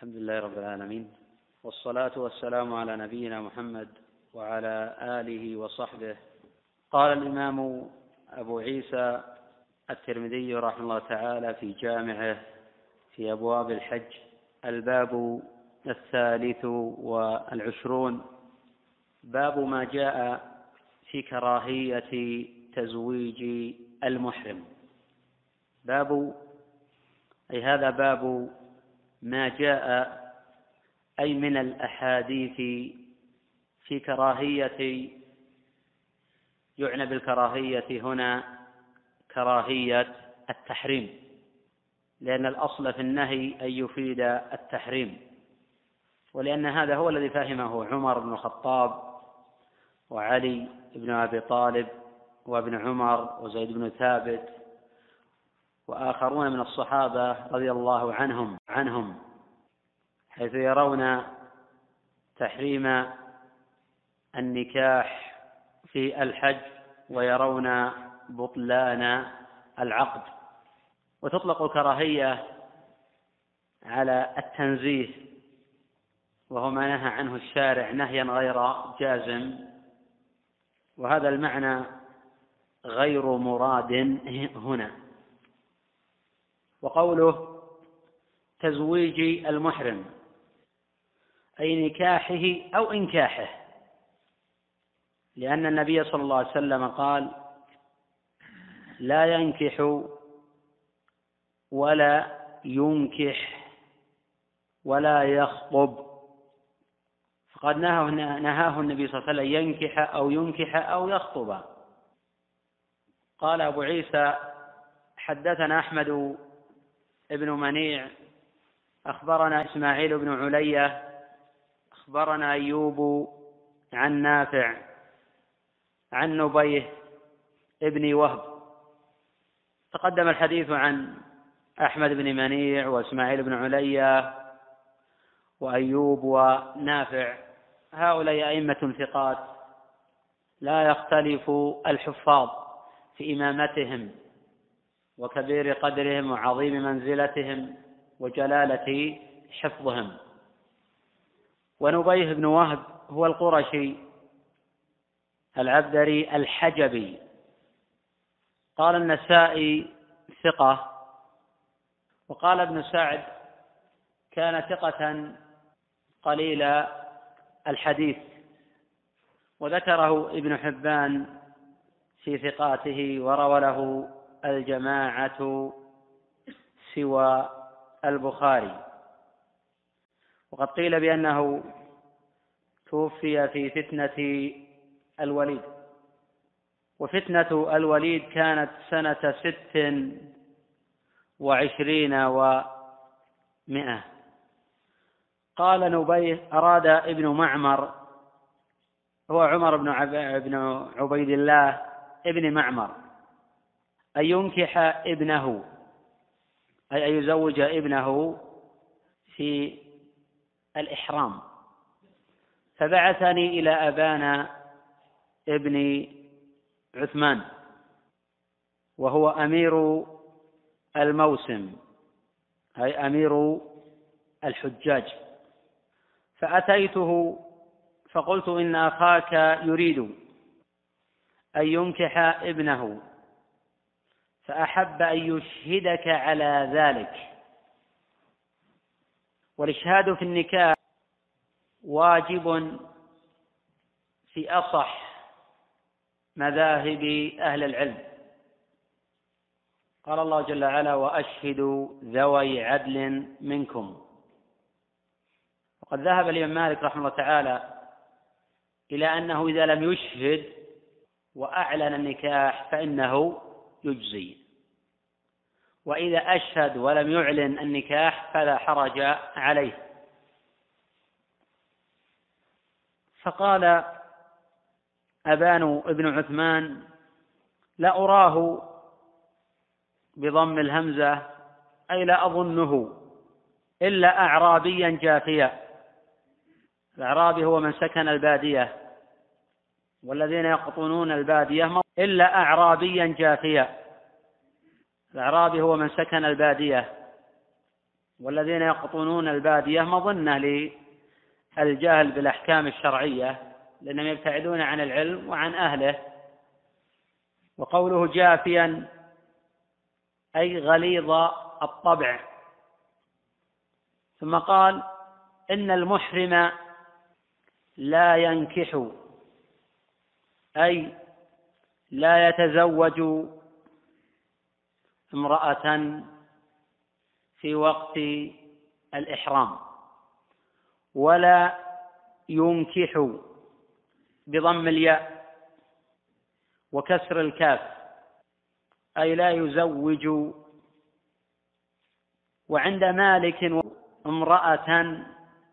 الحمد لله رب العالمين والصلاة والسلام على نبينا محمد وعلى آله وصحبه. قال الإمام أبو عيسى الترمذي رحمه الله تعالى في جامعه في أبواب الحج الباب الثالث والعشرون. باب ما جاء في كراهية تزويج المحرم. باب أي هذا باب ما جاء أي من الأحاديث في كراهية يعنى بالكراهية هنا كراهية التحريم لأن الأصل في النهي أن يفيد التحريم ولأن هذا هو الذي فهمه عمر بن الخطاب وعلي بن أبي طالب وابن عمر وزيد بن ثابت وآخرون من الصحابة رضي الله عنهم عنهم حيث يرون تحريم النكاح في الحج ويرون بطلان العقد. وتطلق الكراهية على التنزيه وهو ما نهى عنه الشارع نهيا غير جازم. وهذا المعنى غير مراد هنا. وقوله تزويج المحرم أي نكاحه أو إنكاحه. لأن النبي صلى الله عليه وسلم قال لا ينكح ولا ينكح ولا يخطب. فقد نهاه, نهاه النبي صلى الله عليه وسلم ينكح أو ينكح أو يخطب. قال أبو عيسى حدثنا أحمد بن منيع أخبرنا إسماعيل بن علية أخبرنا أيوب عن نافع عن نبيه ابن وهب. تقدم الحديث عن أحمد بن منيع وإسماعيل بن علية وأيوب ونافع. هؤلاء أئمة ثقات لا يختلف الحفاظ في إمامتهم. وكبير قدرهم وعظيم منزلتهم وجلالة حفظهم. ونبيه بن وهب هو القرشي العبدري الحجبي. قال النسائي ثقة وقال ابن سعد كان ثقة قليل الحديث. وذكره ابن حبان في ثقاته وروى له الجماعة سوى البخاري. وقد قيل بأنه توفي في فتنة الوليد. وفتنة الوليد كانت سنة ست وعشرين ومائة قال نبيه أراد ابن معمر هو عمر بن عبيد الله ابن معمر. أن ينكح ابنه أي أن يزوج ابنه في الإحرام. فبعثني إلى أبانا ابن عثمان وهو أمير الموسم أي أمير الحجاج. فأتيته فقلت إن أخاك يريد أن ينكح ابنه. فأحب أن يشهدك على ذلك. والإشهاد في النكاح واجب في أصح مذاهب أهل العلم. قال الله جل وعلا وأشهدوا ذوي عدل منكم. وقد ذهب الإمام مالك رحمه الله تعالى إلى أنه إذا لم يشهد وأعلن النكاح فإنه يجزي. وإذا أشهد ولم يعلن النكاح فلا حرج عليه. فقال أبان ابن عثمان لا أراه بضم الهمزة أي لا أظنه إلا أعرابيا جافيا الأعرابي هو من سكن البادية والذين يقطنون البادية إلا أعرابيا جافيا الأعرابي هو من سكن البادية والذين يقطنون البادية مظنة للجهل بالأحكام الشرعية لأنهم يبتعدون عن العلم وعن أهله. وقوله جافيا أي غليظ الطبع. ثم قال إن المحرم لا ينكح أي لا يتزوج امرأة في وقت الإحرام ولا ينكح بضم الياء وكسر الكاف أي لا يزوج. وعند مالك امرأة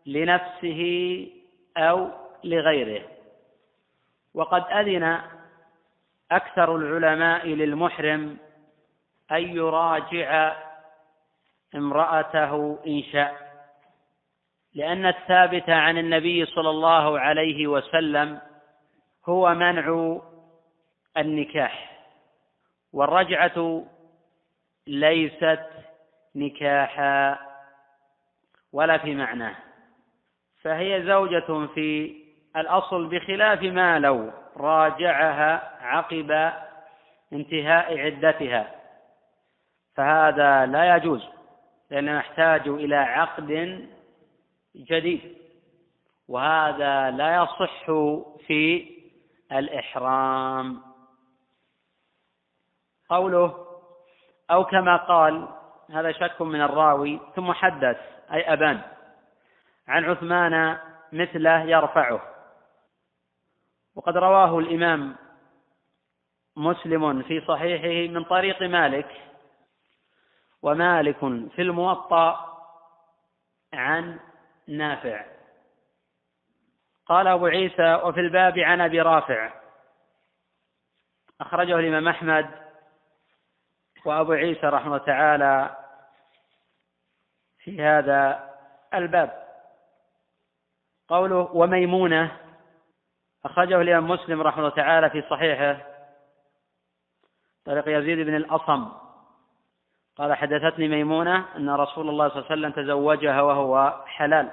لنفسه أو لغيره. وقد أذن أكثر العلماء للمحرم أن يراجع امرأته إن شاء. لأن الثابت عن النبي صلى الله عليه وسلم هو منع النكاح والرجعة ليست نكاحا ولا في معناه فهي زوجة في الأصل بخلاف ما لو راجعها عقب انتهاء عدتها. فهذا لا يجوز لأنه يحتاج إلى عقد جديد وهذا لا يصح في الإحرام. قوله أو كما قال هذا شك من الراوي ثم حدث أي أبان عن عثمان مثله يرفعه. وقد رواه الإمام مسلم في صحيحه من طريق مالك ومالك في الموطأ عن نافع. قال أبو عيسى وفي الباب عن أبي رافع. أخرجه الإمام أحمد وأبو عيسى رحمه تعالى في هذا الباب. قوله وميمونة أخرجه الإمام مسلم رحمه الله تعالى في صحيحه طريق يزيد بن الأصم. قال حدثتني ميمونة أن رسول الله صلى الله عليه وسلم تزوجها وهو حلال.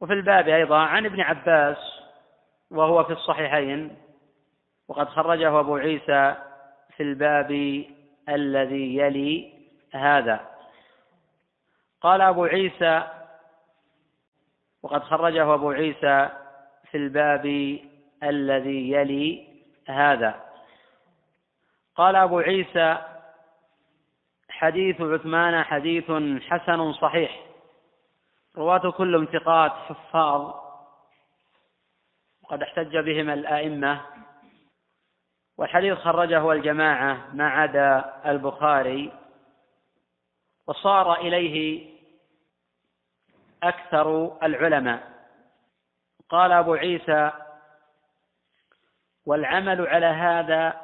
وفي الباب أيضا عن ابن عباس وهو في الصحيحين وقد خرجه أبو عيسى في الباب الذي يلي هذا. قال أبو عيسى وقد خرجه أبو عيسى في الباب الذي يلي هذا. قال أبو عيسى حديث عثمان حديث حسن صحيح. رواة كلهم ثقات حفاظ وقد احتج بهم الأئمة. والحديث خرجه الجماعة ما عدا البخاري. وصار إليه أكثر العلماء. قال أبو عيسى والعمل على هذا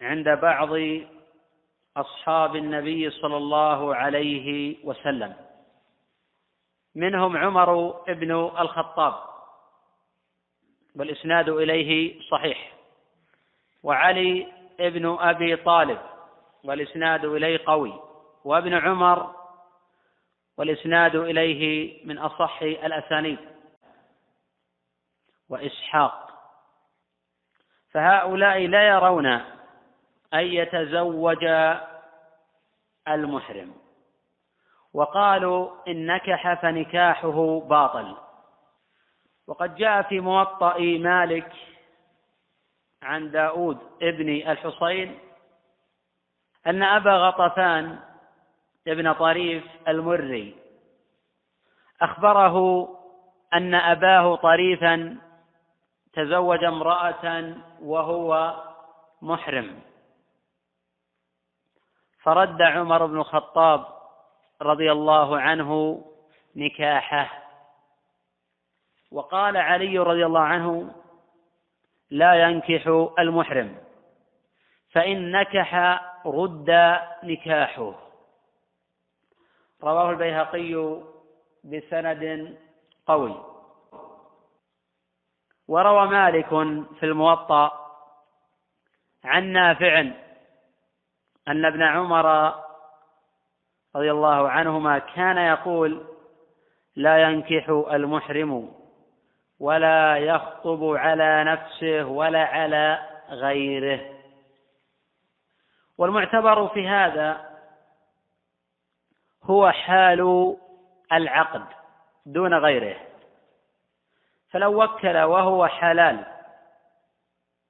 عند بعض أصحاب النبي صلى الله عليه وسلم. منهم عمر بن الخطاب والإسناد إليه صحيح. وعلي بن أبي طالب والإسناد إليه قوي. وابن عمر والإسناد إليه من أصح الأسانيد. وإسحاق فهؤلاء لا يرون أن يتزوج المحرم. وقالوا إن نكح فنكاحه باطل. وقد جاء في موطأ مالك عن داود ابن الحصين أن أبا غطفان ابن طريف المري أخبره أن أباه طريفا تزوج امرأة وهو محرم. فرد عمر بن الخطاب رضي الله عنه نكاحه. وقال علي رضي الله عنه لا ينكح المحرم فإن نكح رد نكاحه. رواه البيهقي بسند قوي. وروى مالك في الموطأ عن نافع أن ابن عمر رضي الله عنهما كان يقول لا ينكح المحرم ولا يخطب على نفسه ولا على غيره. والمعتبر في هذا هو حال العقد دون غيره. فلو وكل وهو حلال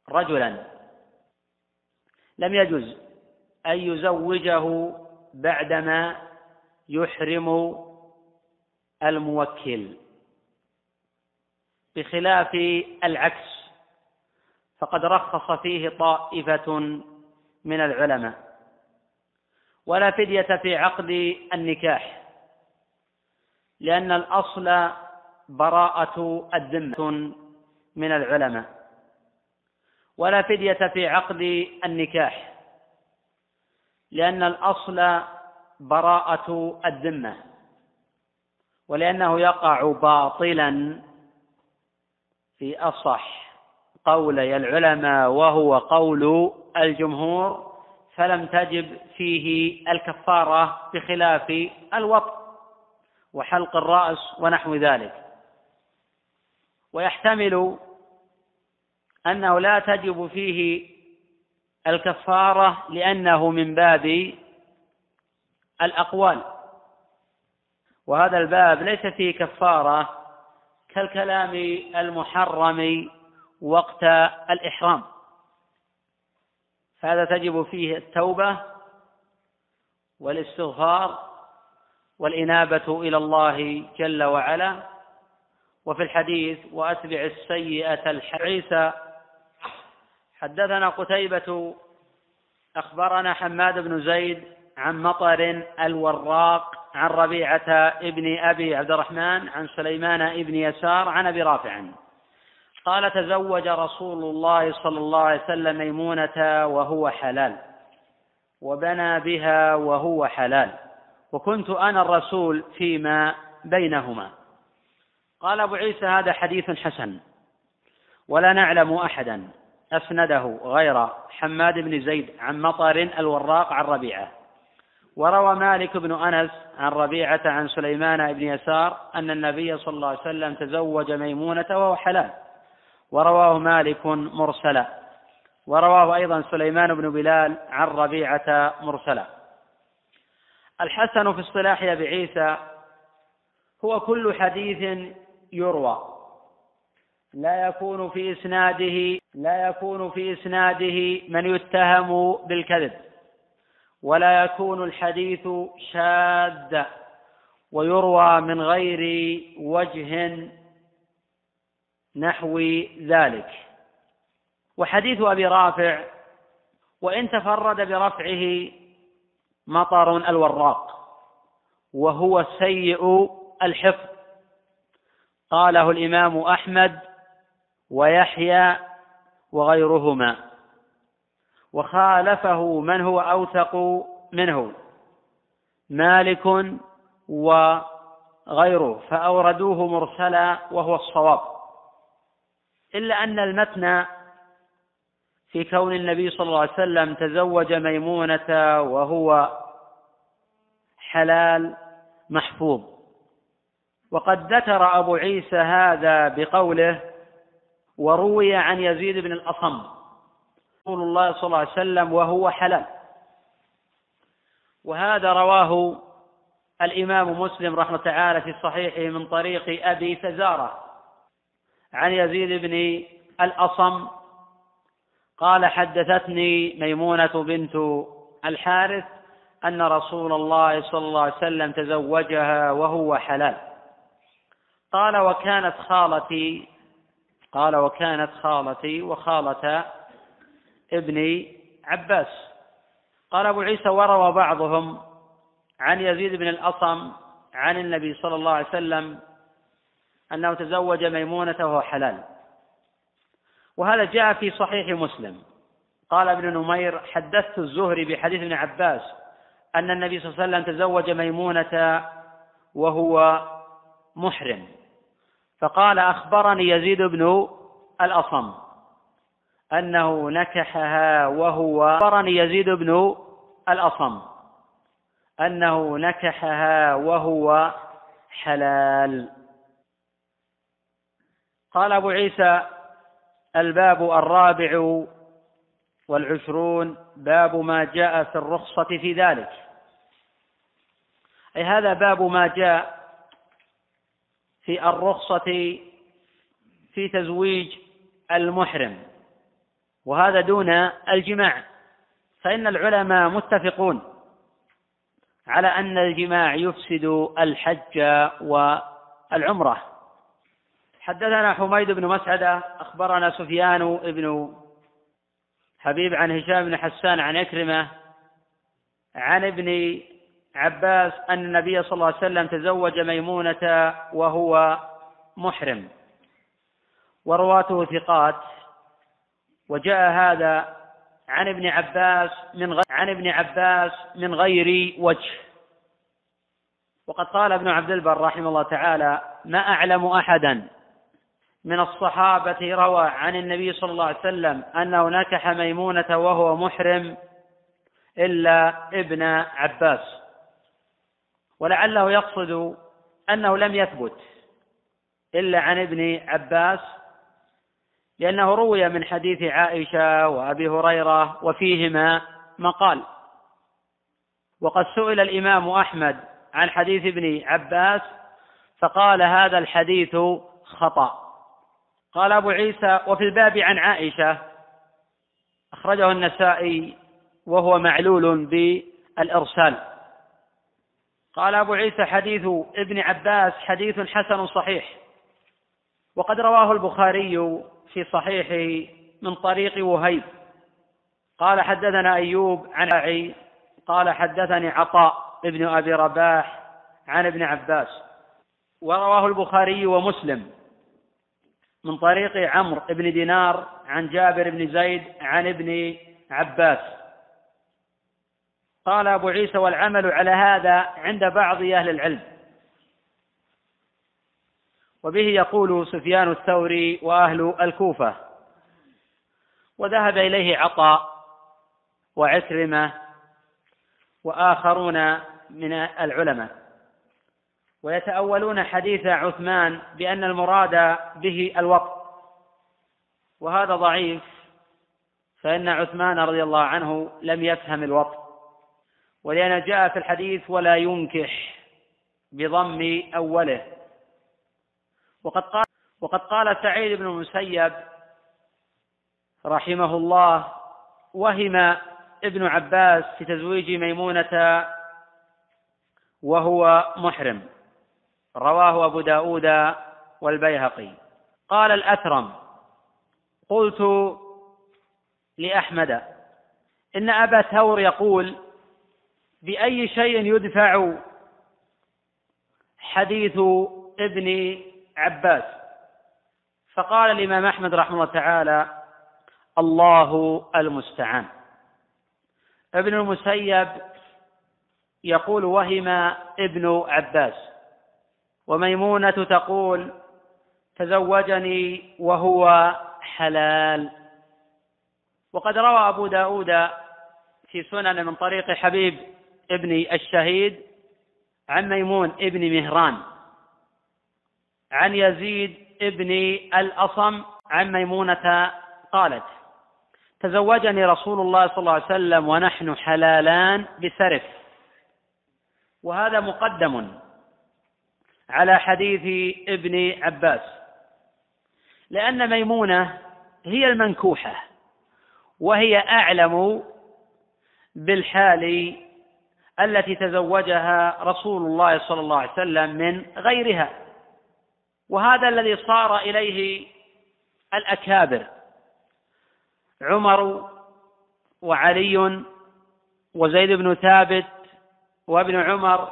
رجلا لم يجز أن يزوجه بعدما يحرم الموكل. بخلاف العكس فقد رخص فيه طائفة من العلماء. ولا فدية في عقد النكاح لأن الأصل براءة الذمة من العلماء. ولا فدية في عقد النكاح لأن الأصل براءة الذمة ولأنه يقع باطلا في أصح قولي العلماء وهو قول الجمهور فلم تجب فيه الكفارة بخلاف الوطء وحلق الرأس ونحو ذلك. ويحتمل أنه لا تجب فيه الكفارة لأنه من باب الأقوال. وهذا الباب ليس فيه كفارة كالكلام المحرم وقت الإحرام. فهذا تجب فيه التوبة والاستغفار والإنابة إلى الله جل وعلا. وفي الحديث وأتبع السيئة الحعيسة حدثنا قتيبة أخبرنا حماد بن زيد عن مطر الوراق عن ربيعة ابن أبي عبد الرحمن عن سليمان ابن يسار عن أبي رافع. قال تزوج رسول الله صلى الله عليه وسلم ميمونة وهو حلال وبنى بها وهو حلال وكنت أنا الرسول فيما بينهما. قال أبو عيسى هذا حديث حسن ولا نعلم أحدا. أسنده غير حماد بن زيد عن مطر الوراق عن ربيعة. وروى مالك بن أنس عن ربيعة عن سليمان بن يسار أن النبي صلى الله عليه وسلم تزوج ميمونة وهو حلال. ورواه مالك مرسلا. ورواه أيضا سليمان بن بلال عن ربيعة مرسلا. الحسن في اصطلاح أبي عيسى هو كل حديث يروى. لا يكون في إسناده لا يكون في إسناده من يتهم بالكذب. ولا يكون الحديث شاذا ويروى من غير وجه نحو ذلك. وحديث أبي رافع وإن تفرد برفعه مطر الوراق وهو سيء الحفظ. قاله الإمام أحمد ويحيى وغيرهما. وخالفه من هو أوثق منه مالك وغيره فأوردوه مرسلا وهو الصواب. إلا أن المتن في كون النبي صلى الله عليه وسلم تزوج ميمونة وهو حلال محفوظ. وقد ذكر أبو عيسى هذا بقوله وروي عن يزيد بن الأصم. رسول الله صلى الله عليه وسلم وهو حلال. وهذا رواه الإمام مسلم رحمة تعالى في صحيحه من طريق أبي فزارة. عن يزيد بن الأصم. قال حدثتني ميمونة بنت الحارث أن رسول الله صلى الله عليه وسلم تزوجها وهو حلال. قال وكانت خالتي قال وكانت خالتي وخالة ابن عباس. قال أبو عيسى وروى بعضهم عن يزيد بن الأصم عن النبي صلى الله عليه وسلم أنه تزوج ميمونة وهو حلال. وهذا جاء في صحيح مسلم. قال ابن نمير حدثت الزهري بحديث ابن عباس أن النبي صلى الله عليه وسلم تزوج ميمونة وهو محرم. فقال أخبرني يزيد بن الأصم أنه نكحها وهو أخبرني يزيد بن الأصم أنه نكحها وهو حلال. قال أبو عيسى الباب الرابع والعشرون باب ما جاء في الرخصة في ذلك. أي هذا باب ما جاء في الرخصة في تزويج المحرم وهذا دون الجماع. فإن العلماء متفقون على أن الجماع يفسد الحج والعمرة. حدثنا حميد بن مسعدة أخبرنا سفيان بن حبيب عن هشام بن حسان عن أكرمة عن ابن عباس أن النبي صلى الله عليه وسلم تزوج ميمونة وهو محرم. ورواته ثقات. وجاء هذا عن ابن عباس من غير عن ابن عباس من غير وجه. وقد قال ابن عبد البر رحمه الله تعالى ما أعلم أحدا من الصحابة روى عن النبي صلى الله عليه وسلم أنه نكح ميمونة وهو محرم إلا ابن عباس. ولعله يقصد أنه لم يثبت إلا عن ابن عباس لأنه روي من حديث عائشة وأبي هريرة وفيهما مقال. وقد سئل الإمام أحمد عن حديث ابن عباس فقال هذا الحديث خطأ. قال أبو عيسى وفي الباب عن عائشة أخرجه النسائي وهو معلول بالإرسال. قال أبو عيسى حديث ابن عباس حديث حسن صحيح. وقد رواه البخاري في صحيحه من طريق وهيب. قال حدثنا أيوب عن عي قال حدثني عطاء ابن أبي رباح عن ابن عباس. ورواه البخاري ومسلم من طريق عمرو بن دينار عن جابر بن زيد عن ابن عباس. قال أبو عيسى والعمل على هذا عند بعض أهل العلم. وبه يقول سفيان الثوري وأهل الكوفة. وذهب إليه عطاء وعكرمة وآخرون من العلماء. ويتأولون حديث عثمان بأن المراد به الوقت. وهذا ضعيف فإن عثمان رضي الله عنه لم يفهم الوقت. ولأن جاء في الحديث ولا ينكح بضم أوله. وقد قال وقد قال سعيد بن المسيب رحمه الله وهم ابن عباس في تزويج ميمونة وهو محرم. رواه أبو داود والبيهقي. قال الأثرم قلت لأحمد إن أبا ثور يقول بأي شيء يدفع حديث ابن عباس. فقال الإمام أحمد رحمه الله تعالى الله المستعان. ابن المسيب يقول وهم ابن عباس. وميمونة تقول تزوجني وهو حلال. وقد روى أبو داود في سنن من طريق حبيب ابن الشهيد عن ميمون ابن مهران عن يزيد ابن الأصم عن ميمونة قالت تزوجني رسول الله صلى الله عليه وسلم ونحن حلالان بسرف. وهذا مقدم على حديث ابن عباس لأن ميمونة هي المنكوحة وهي أعلم بالحال التي تزوجها رسول الله صلى الله عليه وسلم من غيرها. وهذا الذي صار إليه الأكابر عمر وعلي وزيد بن ثابت وابن عمر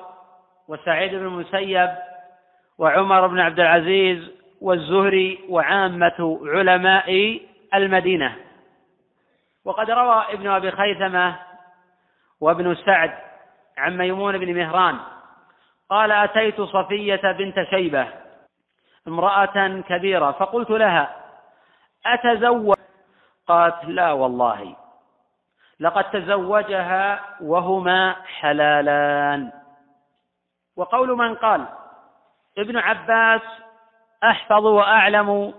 وسعيد بن المسيب وعمر بن عبد العزيز والزهري وعامة علماء المدينة. وقد روى ابن أبي خيثمة وابن سعد عن ميمون بن مهران قال أتيت صفية بنت شيبة امرأة كبيرة فقلت لها أتزوج؟ قالت لا والله لقد تزوجها وهما حلالان. وقول من قال؟ ابن عباس أحفظ وأعلم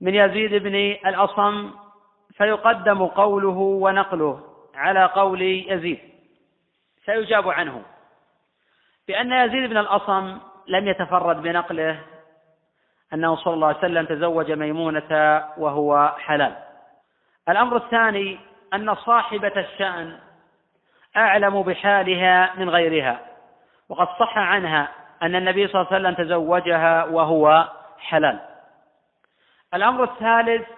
من يزيد بن الأصم فيقدم قوله ونقله على قول يزيد. سيجاب عنه بأن يزيد بن الأصم لم يتفرد بنقله أنه صلى الله عليه وسلم تزوج ميمونة وهو حلال. الأمر الثاني أن صاحبة الشأن أعلم بحالها من غيرها وقد صح عنها أن النبي صلى الله عليه وسلم تزوجها وهو حلال. الأمر الثالث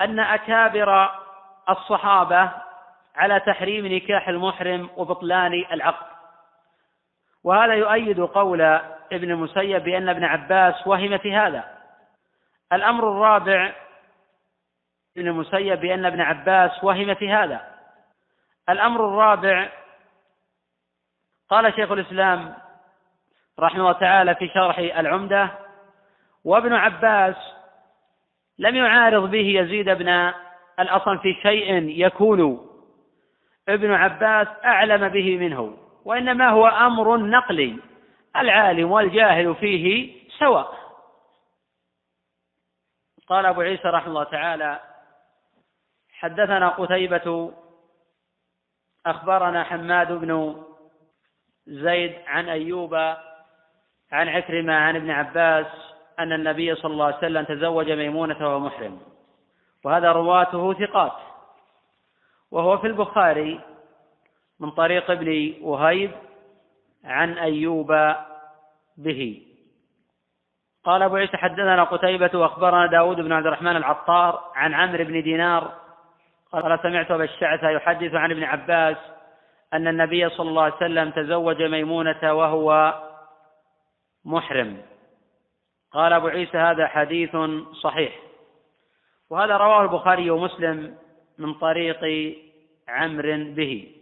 أن أكابر الصحابة على تحريم نكاح المحرم وبطلان العقد. وهذا يؤيد قول ابن المسيب بأن ابن عباس وهم في هذا. الأمر الرابع ابن المسيب بأن ابن عباس وهم في هذا. الأمر الرابع قال شيخ الإسلام رحمه الله تعالى في شرح العمدة وابن عباس لم يعارض به يزيد بن الأصم في شيء يكون ابن عباس أعلم به منه وإنما هو أمر نقلي. العالم والجاهل فيه سواء. قال أبو عيسى رحمه الله تعالى حدثنا قتيبة أخبرنا حماد بن زيد عن أيوب عن عكرمة عن ابن عباس أن النبي صلى الله عليه وسلم تزوج ميمونة وهو محرم وهذا رواته ثقات. وهو في البخاري من طريق ابن وهيب عن أيوب به. قال أبو عيسى حدثنا قتيبة وأخبرنا داود بن عبد الرحمن العطار عن عمرو بن دينار قال سمعت أبا الشعث يحدث عن ابن عباس أن النبي صلى الله عليه وسلم تزوج ميمونة وهو محرم. قال أبو عيسى هذا حديث صحيح. وهذا رواه البخاري ومسلم من طريق عمرو به.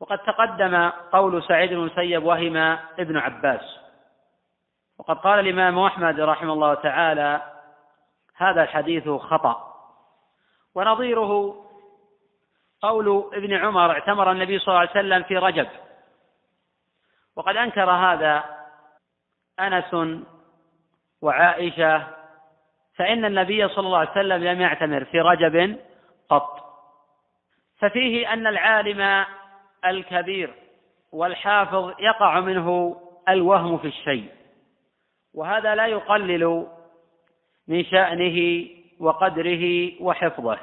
وقد تقدم قول سعيد بن المسيب وهم ابن عباس. وقد قال الإمام أحمد رحمه الله تعالى هذا الحديث خطأ. ونظيره قول ابن عمر اعتمر النبي صلى الله عليه وسلم في رجب. وقد أنكر هذا أنس وعائشة فإن النبي صلى الله عليه وسلم لم يعتمر في رجب قط ففيه أن العالم الكبير والحافظ يقع منه الوهم في الشيء وهذا لا يقلل من شأنه وقدره وحفظه.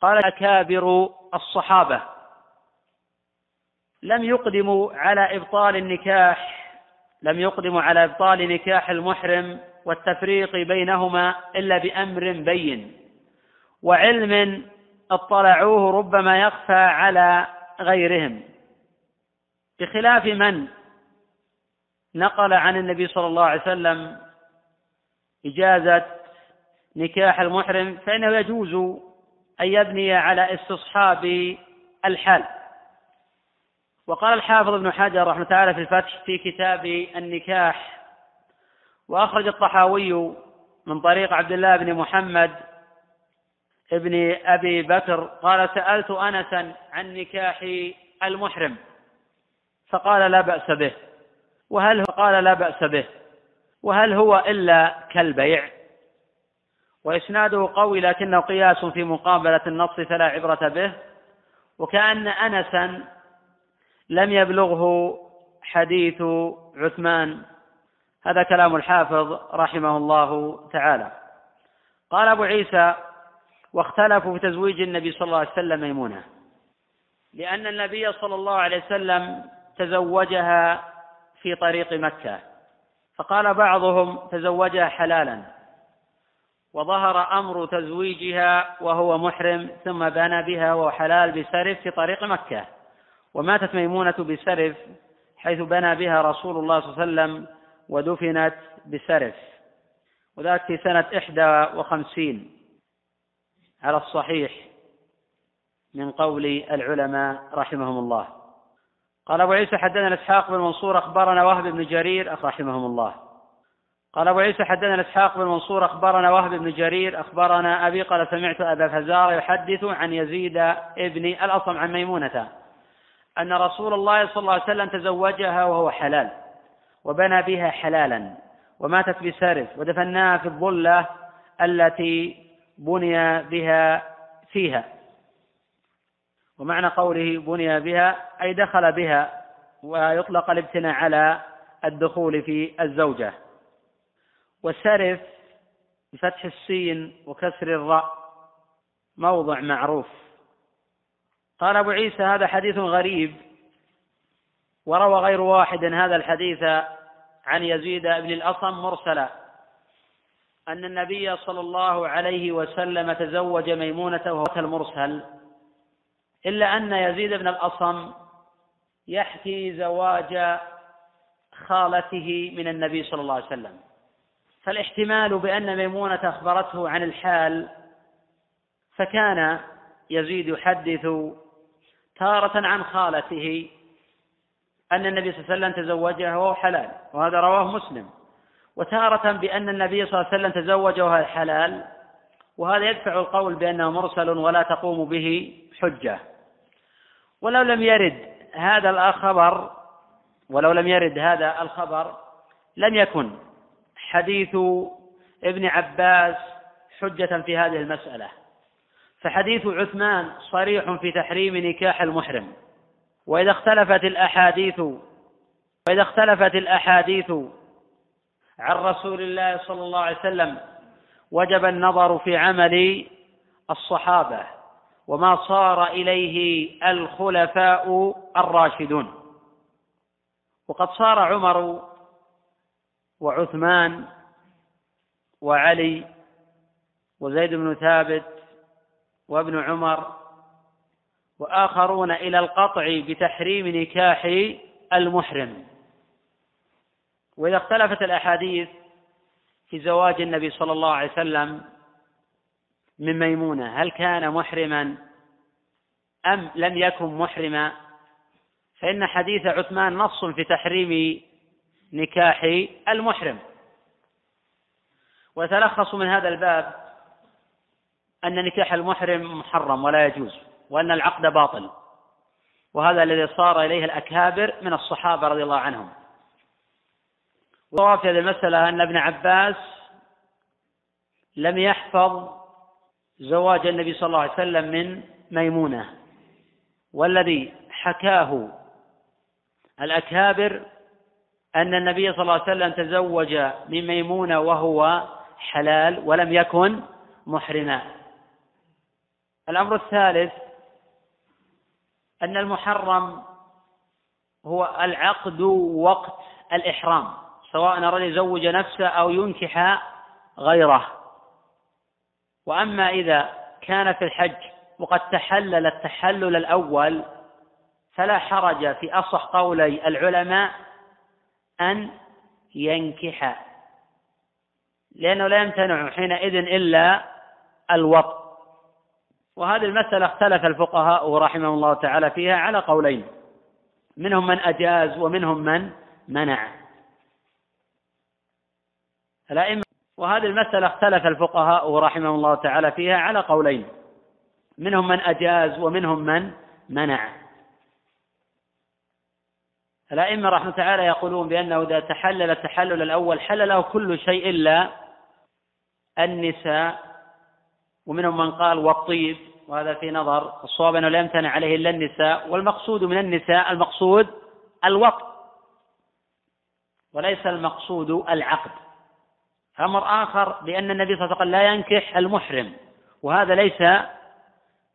قال أكابر الصحابة لم يقدموا على إبطال النكاح لم يقدموا على إبطال نكاح المحرم والتفريق بينهما إلا بأمر بين. وعلم اطلعوه ربما يخفى على غيرهم. بخلاف من نقل عن النبي صلى الله عليه وسلم إجازة نكاح المحرم فإنه يجوز أن يبني على استصحاب الحال. وقال الحافظ ابن حجر رحمه تعالى في الفتح في كتاب النكاح وأخرج الطحاوي من طريق عبد الله بن محمد ابن أبي بكر قال سألت أنسا عن نكاح المحرم فقال لا بأس به. وهل قال لا بأس به. وهل هو إلا كالبيع؟ وإسناده قوي لكنه قياس في مقابلة النص فلا عبرة به. وكأن أنسا لم يبلغه حديث عثمان. هذا كلام الحافظ رحمه الله تعالى. قال أبو عيسى واختلفوا في تزويج النبي صلى الله عليه وسلم ميمونة. لأن النبي صلى الله عليه وسلم تزوجها في طريق مكة. فقال بعضهم تزوجها حلالا. وظهر أمر تزويجها وهو محرم ثم بنى بها وهو حلال بسرف في طريق مكة. وماتت ميمونة بسرف حيث بنى بها رسول الله صلى الله عليه وسلم ودفنت بسرف. وذلك في سنة إحدى وخمسين. على الصحيح من قول العلماء رحمهم الله. قال أبو عيسى حدثنا إسحاق بن منصور أخبرنا وهب بن جرير رحمهم الله. قال أبو عيسى حدثنا إسحاق بن منصور أخبرنا وهب بن جرير أخبرنا أبي قال سمعت أبا فزار يحدث عن يزيد ابن الأصم عن ميمونة أن رسول الله صلى الله عليه وسلم تزوجها وهو حلال وبنى بها حلالا وماتت بسرف ودفناها في الظلة التي بني بها فيها. ومعنى قوله بني بها أي دخل بها ويطلق الابتناء على الدخول في الزوجة. وسرف بفتح السين وكسر الراء موضع معروف. قال أبو عيسى هذا حديث غريب وروى غير واحد هذا الحديث عن يزيد بن الأصم مرسلا. أن النبي صلى الله عليه وسلم تزوج ميمونة وهو المرسل إلا أن يزيد بن الأصم يحكي زواج خالته من النبي صلى الله عليه وسلم. فالاحتمال بأن ميمونة أخبرته عن الحال فكان يزيد يحدث تارة عن خالته أن النبي صلى الله عليه وسلم تزوجها وهو حلال وهذا رواه مسلم. وتارة بأن النبي صلى الله عليه وسلم تزوجها وهو حلال وهذا يدفع القول بأنه مرسل ولا تقوم به حجة. ولو لم يرد هذا الخبر ولو لم يرد هذا الخبر لم يكن حديث ابن عباس حجة في هذه المسألة. فحديث عثمان صريح في تحريم نكاح المحرم. وإذا اختلفت الأحاديث وإذا اختلفت الأحاديث عن رسول الله صلى الله عليه وسلم. وجب النظر في عمل الصحابة وما صار إليه الخلفاء الراشدون. وقد صار عمر وعثمان وعلي وزيد بن ثابت وابن عمر وآخرون إلى القطع بتحريم نكاح المحرم. وإذا اختلفت الأحاديث في زواج النبي صلى الله عليه وسلم من ميمونة هل كان محرما أم لم يكن محرما؟ فإن حديث عثمان نص في تحريم نكاح المحرم. ويتلخص من هذا الباب أن نكاح المحرم محرم ولا يجوز وأن العقد باطل. وهذا الذي صار إليه الأكابر من الصحابة رضي الله عنهم. وفي هذه المسألة أن ابن عباس لم يحفظ زواج النبي صلى الله عليه وسلم من ميمونة والذي حكاه الأكابر أن النبي صلى الله عليه وسلم تزوج من ميمونة وهو حلال ولم يكن محرما. الأمر الثالث أن المحرم هو العقد وقت الإحرام. سواء أراد يزوج نفسه أو ينكح غيره. وأما إذا كان في الحج وقد تحلل التحلل الأول فلا حرج في أصح قولي العلماء أن ينكح لأنه لا يمتنع حينئذ إلا الوط وهذه المسألة اختلف الفقهاء رحمهم الله تعالى فيها على قولين منهم من أجاز ومنهم من منع. الأئمة. وهذه المسألة اختلف الفقهاء رحمهم الله تعالى فيها على قولين. منهم من أجاز ومنهم من منع. الأئمة رحمه تعالى يقولون بأنه إذا تحلل التحلل الأول حلله كل شيء إلا النساء. ومنهم من قال والطيب وهذا في نظر الصواب أنه لا يمتنع عليه إلا النساء. والمقصود من النساء المقصود الوط وليس المقصود العقد. أمر آخر بأن النبي صلى الله عليه وسلم لا ينكح المحرم وهذا ليس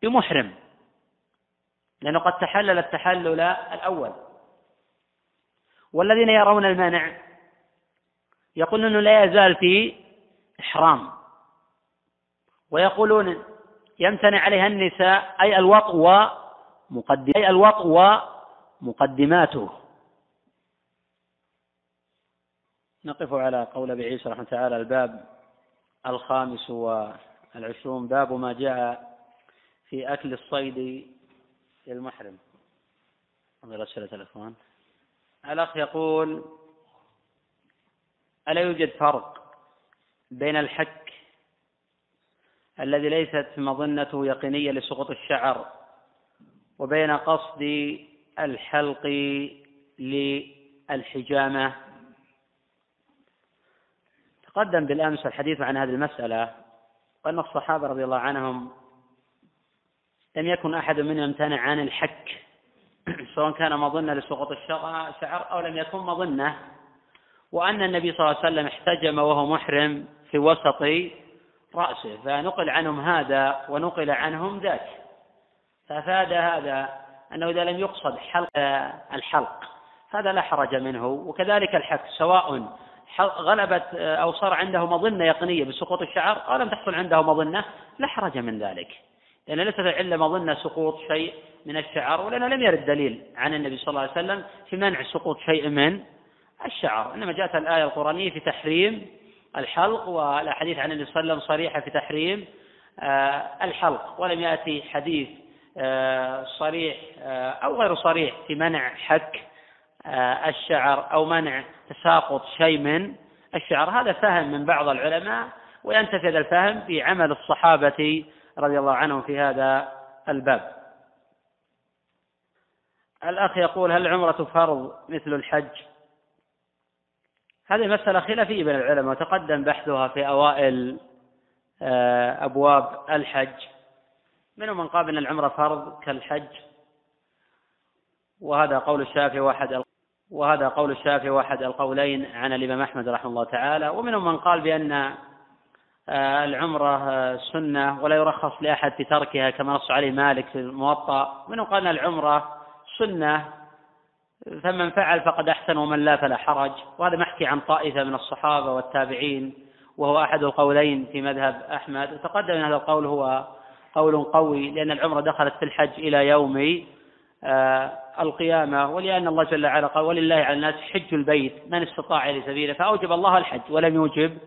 بمحرم لأنه قد تحلل التحلل الأول. والذين يرون المنع يقولون أنه لا يزال في إحرام ويقولون يمتنع عليها النساء أي الوطء ومقدم أي الوطء ومقدماته. نقف على قول أبي عيسى رحمه تعالى الباب الخامس والعشرون باب ما جاء في أكل الصيد للمحرم. انظر أسئلة الإخوان. الأخ يقول ألا يوجد فرق بين الحك الذي ليست مظنته يقينية لسقوط الشعر وبين قصد الحلق للحجامة تقدم بالأمس الحديث عن هذه المسألة وأن الصحابة رضي الله عنهم لم يكن أحد منهم يمتنع عن الحك سواء كان مظنة لسقوط الشعر أو لم يكن مظنة. وأن النبي صلى الله عليه وسلم احتجم وهو محرم في وسط رأسه فنقل عنهم هذا ونقل عنهم ذاك. فأفاد هذا أنه إذا لم يقصد حلق الحلق هذا لا حرج منه. وكذلك الحك سواء غلبت أو صار عنده مظنة يقينية بسقوط الشعر أو لم تحصل عنده مظنة لا حرج من ذلك لأن ليست العلة مظنة سقوط شيء من الشعر ولأنه لم يرد دليل عن النبي صلى الله عليه وسلم في منع سقوط شيء من الشعر إنما جاءت الآية القرآنية في تحريم الحلق والأحاديث عن النبي صلى الله عليه وسلم صريحة في تحريم آه، الحلق ولم يأتي حديث آه، صريح آه، أو غير صريح في منع حك الشعر أو منع تساقط شيء من الشعر. هذا فهم من بعض العلماء وينتفي هذا الفهم في عمل الصحابة رضي الله عنهم في هذا الباب. الأخ يقول هل العمرة فرض مثل الحج؟ هذه مسألة خلافية بين العلماء وتقدم بحثها في أوائل آه، أبواب الحج. منهم من قال أن العمرة فرض كالحج وهذا قول الشافعي واحد. وهذا قول الشافعي واحد القولين عن الإمام أحمد رحمه الله تعالى. ومنهم من قال بأن آه، العمرة آه، سنة ولا يرخص لأحد في تركها كما نص عليه مالك في الموطأ. ومنهم قال أن العمرة سنة فمن فعل فقد أحسن ومن لا فلا حرج. وهذا محكي عن طائفة من الصحابة والتابعين وهو أحد القولين في مذهب أحمد. وتقدم أن هذا القول هو قول قوي لأن العمرة دخلت في الحج إلى يوم القيامة ولأن الله جل وعلا قال ولله على الناس حج البيت من استطاع إلى سبيله. فأوجب الله الحج ولم يوجب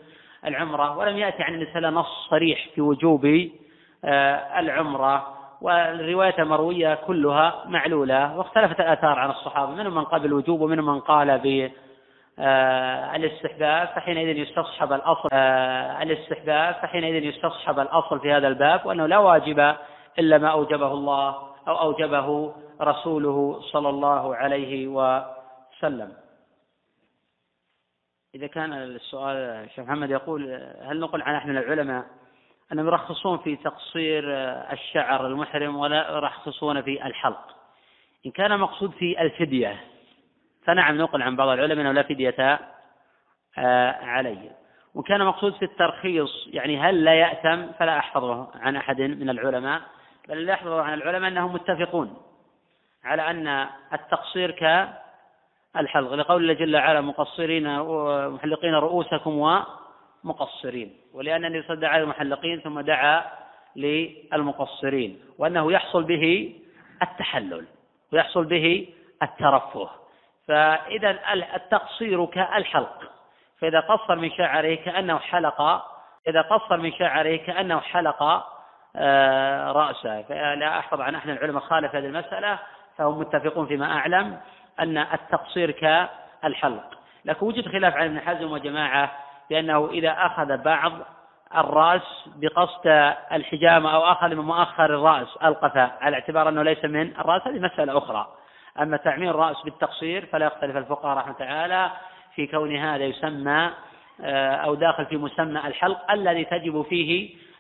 العمرة ولم يأتي عن النساء نص صريح في وجوب آه العمرة. والرواية المروية كلها معلولة واختلفت الآثار عن الصحابة منهم من قال بالوجوب ومنهم من قال ب آه، فحينئذ يستصحب الأصل آه، الاستحباب فحينئذ يستصحب الأصل في هذا الباب وأنه لا واجب إلا ما أوجبه الله. أو أوجبه رسوله صلى الله عليه وسلم. إذا كان السؤال الشيخ محمد يقول هل نقل عن أحد من العلماء أنهم يرخصون في تقصير الشعر المحرم ولا يرخصون في الحلق؟ إن كان مقصود في الفدية فنعم نقل عن بعض العلماء أنه لا فدية آه، عليه. وكان مقصود في الترخيص يعني هل لا يأثم؟ فلا أحفظه عن أحد من العلماء. بل أحفظه عن العلماء أنهم متفقون على أن التقصير كالحلق لقول الله جل وعلا مقصرين ومحلقين رؤوسكم مقصرين ولأن النبي صلى الله عليه المحلقين ثم دعا للمقصرين وأنه يحصل به التحلل ويحصل به الترفه. فإذا التقصير كالحلق فإذا قصر من شعره كأنه حلق إذا قصر من شعره كأنه حلق رأسه. فلا أحفظ عن أحد العلماء خالف هذه المسألة فهم متفقون فيما أعلم أن التقصير كالحلق. لكن وجد خلاف عن ابن حزم وجماعة بأنه إذا أخذ بعض الرأس بقصد الحجامة أو أخذ من مؤخر الرأس القفا على اعتبار أنه ليس من الرأس هذه مسألة أخرى. أما تعمير الرأس بالتقصير فلا يختلف الفقهاء رحمة تعالى في كون هذا يسمى آه، أو داخل في مسمى الحلق الذي تجب فيه آه،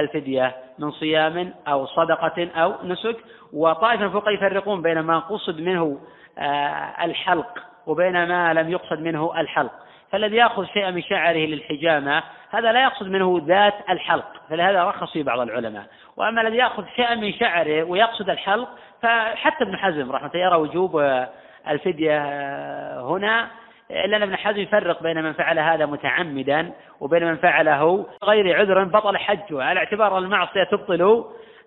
الفدية من صيام أو صدقة أو نسك. وطائفة الفقهاء يفرقون بين ما قصد منه آه، الحلق وبين ما لم يقصد منه الحلق. فالذي يأخذ شيئا من شعره للحجامة هذا لا يقصد منه ذات الحلق فلهذا رخص فيه بعض العلماء. وأما الذي يأخذ شيئا من شعره ويقصد الحلق فحتى ابن حزم رحمة يرى وجوب الفدية هنا. إلا أن ابن حزم يفرق بين من فعل هذا متعمدا وبين من فعله غير عذر بطل حجه. على اعتبار المعصية تبطل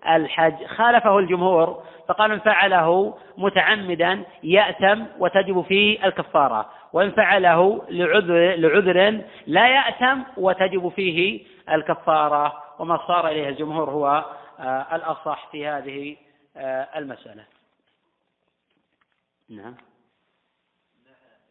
الحج. خالفه الجمهور فقال من فعله متعمدا يأتم وتجب فيه الكفارة. وإن فعله لعذر, لعذر لا يأتم وتجب فيه الكفارة. وما صار إليه الجمهور هو آه، الأصح في هذه آه، المسألة. نعم.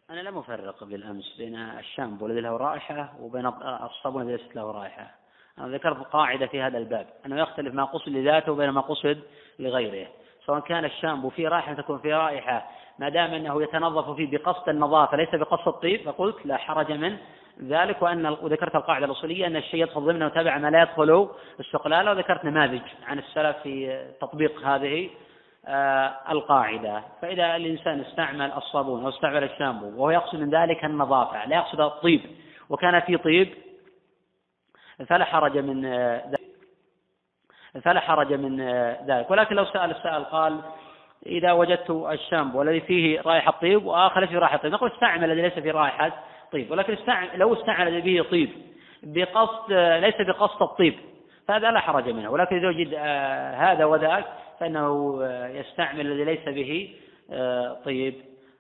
أنا لم أفرق بالأمس بين الشامبو الذي له رائحة وبين الصابون الذي ليست له رائحة. أنا ذكرت قاعدة في هذا الباب. أنه يختلف ما قصد لذاته وبين ما قصد لغيره. سواء كان الشامبو فيه رائحة تكون فيه رائحة ما دام أنه يتنظف فيه بقصد النظافة ليس بقصد الطيب فقلت لا حرج من ذلك. وأن وذكرت القاعدة الأصولية أن الشيء يدخل ضمنه وتبع ما لا يدخل استقلاله. وذكرت نماذج عن السلف في تطبيق هذه. القاعدة. فإذا الإنسان استعمل الصابون أو استعمل الشامبو وهو يقصد من ذلك النظافة لا يقصد الطيب. وكان في طيب فلا حرج من ذلك. آه، فلا حرج من آه، ذلك. ولكن لو سأل السائل قال إذا وجدت الشامبو الذي فيه رائحة طيب وآخر فيه رائحة طيب نقول استعمل الذي ليس فيه رائحة طيب. ولكن استعمل لو استعمل الذي فيه طيب بقصد ليس بقصد الطيب. فهذا لا حرج منه. ولكن إذا وجد هذا وذاك فإنه يستعمل الذي ليس به آه، طيب.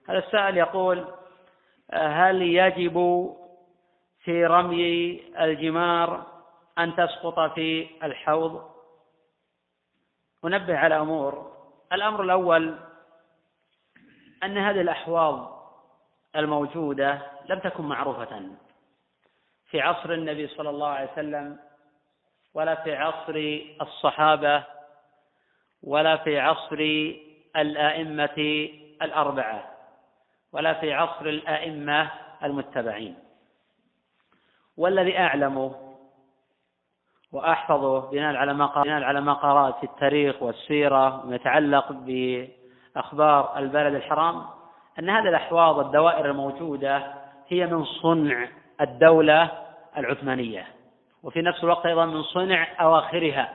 هذا السائل يقول آه، هل يجب في رمي الجمار أن تسقط في الحوض؟ أنبه على أمور. الأمر الأول أن هذه الأحواض الموجودة لم تكن معروفة. في عصر النبي صلى الله عليه وسلم ولا في عصر الصحابة ولا في عصر الآئمة الأربعة ولا في عصر الآئمة المتبعين. والذي أعلمه وأحفظه بناء على ما بناء على ما قرأت في التاريخ والسيرة وما يتعلق بأخبار البلد الحرام أن هذه الأحواض الدوائر الموجودة هي من صنع الدولة العثمانية. وفي نفس الوقت أيضا من صنع أواخرها.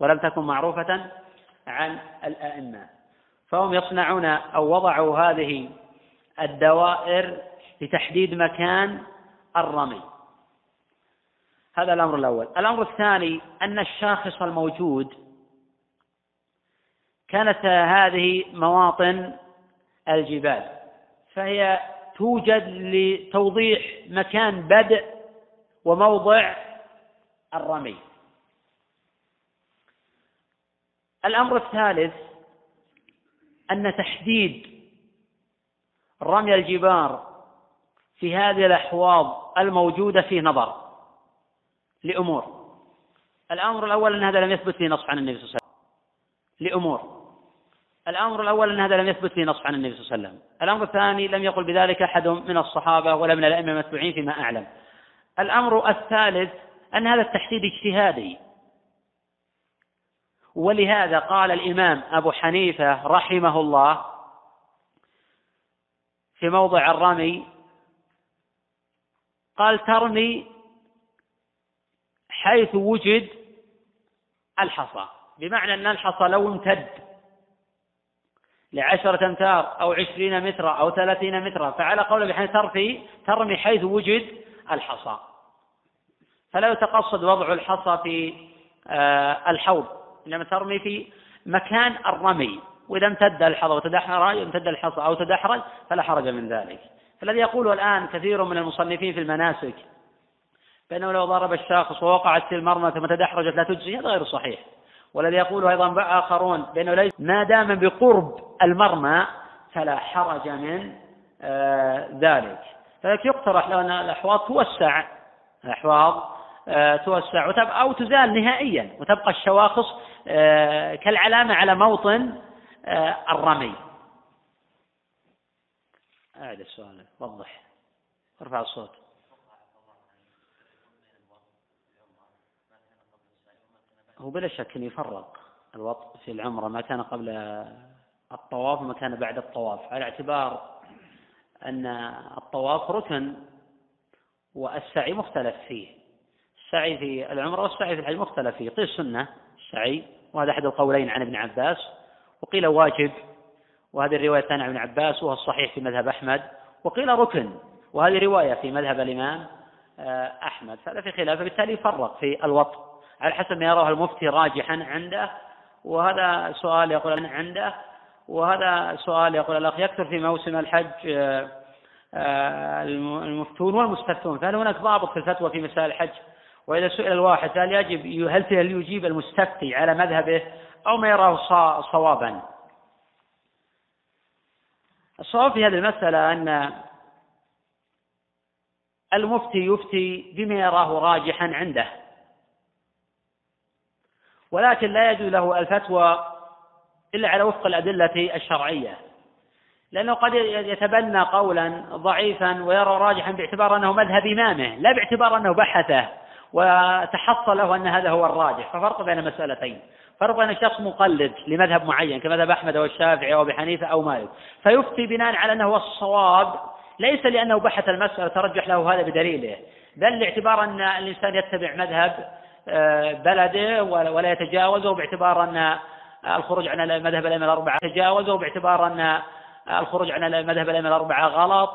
ولم تكن معروفة عن الأئمة. فهم يصنعون أو وضعوا هذه الدوائر لتحديد مكان الرمي. هذا الأمر الأول. الأمر الثاني أن الشاخص الموجود كانت هذه مواطن الجبال. فهي توجد لتوضيح مكان بدء وموضع الرمي. الأمر الثالث أن تحديد رمي الجبار في هذه الأحواض الموجودة فيه نظر لأمور. الأمر الأول أن هذا لم يثبت في نص عن النبي صلى الله عليه وسلم. لأمور. الأمر الأول أن هذا لم يثبت في نص عن النبي صلى الله عليه وسلم. الأمر الثاني لم يقل بذلك أحد من الصحابة ولا من الأئمة المتبوعين فيما أعلم. الأمر الثالث أن هذا التحديد اجتهادي. ولهذا قال الإمام أبو حنيفة رحمه الله في موضع الرمي قال ترمي حيث وجد الحصى. بمعنى أن الحصى لو امتد لعشرة أمتار أو عشرين مترا أو ثلاثين مترا. فعلى قول بحيث ترفي ترمي حيث وجد الحصى. فلا يتقصد وضع الحصى في آه، الحوض إنما ترمي في مكان الرمي. وإذا امتد الحصى وتدحرج امتد الحصى أو تدحرج فلا حرج من ذلك. فالذي يقوله الآن كثير من المصنفين في المناسك بأنه لو ضرب الشاخص ووقعت في المرمى ثم تدحرجت لا تجزي هذا غير صحيح. والذي يقوله أيضا آخرون بأنه ليس ما دام بقرب المرمى فلا حرج من آه ذلك. فلذلك يقترح لو أن الأحواض توسع. الأحواض آه توسع أو تزال نهائيا وتبقى الشواخص آه، كالعلامة على موطن آه، الرمي. أعد السؤال وضح. ارفع الصوت. هو بلا شك أن يفرق الوطء في العمرة ما كان قبل الطواف وما كان بعد الطواف على اعتبار أن الطواف ركن والسعي مختلف فيه. السعي في العمرة والسعي في الحج مختلف فيه. قيل سنة السعي وهذا أحد القولين عن ابن عباس. وقيل واجب وهذه الرواية الثانية عن ابن عباس وهو الصحيح في مذهب أحمد. وقيل ركن وهذه رواية في مذهب الإمام آه، أحمد. فهذا في خلاف فبالتالي يفرق في الوطء على حسب ما يراه المفتي راجحا عنده وهذا سؤال يقول عنده. وهذا سؤال يقول الأخ يكثر في موسم الحج آه، آه، المفتون والمستفتون فهل هناك ضابط في الفتوى في مسائل الحج؟ وإذا سئل الواحد هل يجب هل يجيب المستفتي على مذهبه أو ما يراه صوابا؟ الصواب في هذه المسألة أن المفتي يفتي بما يراه راجحا عنده. ولكن لا يجوز له الفتوى إلا على وفق الأدلة الشرعية. لأنه قد يتبنى قولا ضعيفا ويرى راجحا باعتبار أنه مذهب إمامه لا باعتبار أنه بحثه وتحصل له أن هذا هو الراجح. ففرق بين مسألتين. فرق بين شخص مقلد لمذهب معين كمذهب أحمد أو الشافعي أو أبي حنيفة أو مالك. فيفتي بناء على أنه هو الصواب ليس لأنه بحث المسألة ترجح له هذا بدليله. بل لاعتبار أن الإنسان يتبع مذهب آه، بلده ولا يتجاوزه باعتبار أن الخروج عن المذهب الأئمة الأربعة تجاوزه باعتبار أن الخروج عن المذهب الأئمة الأربعة غلط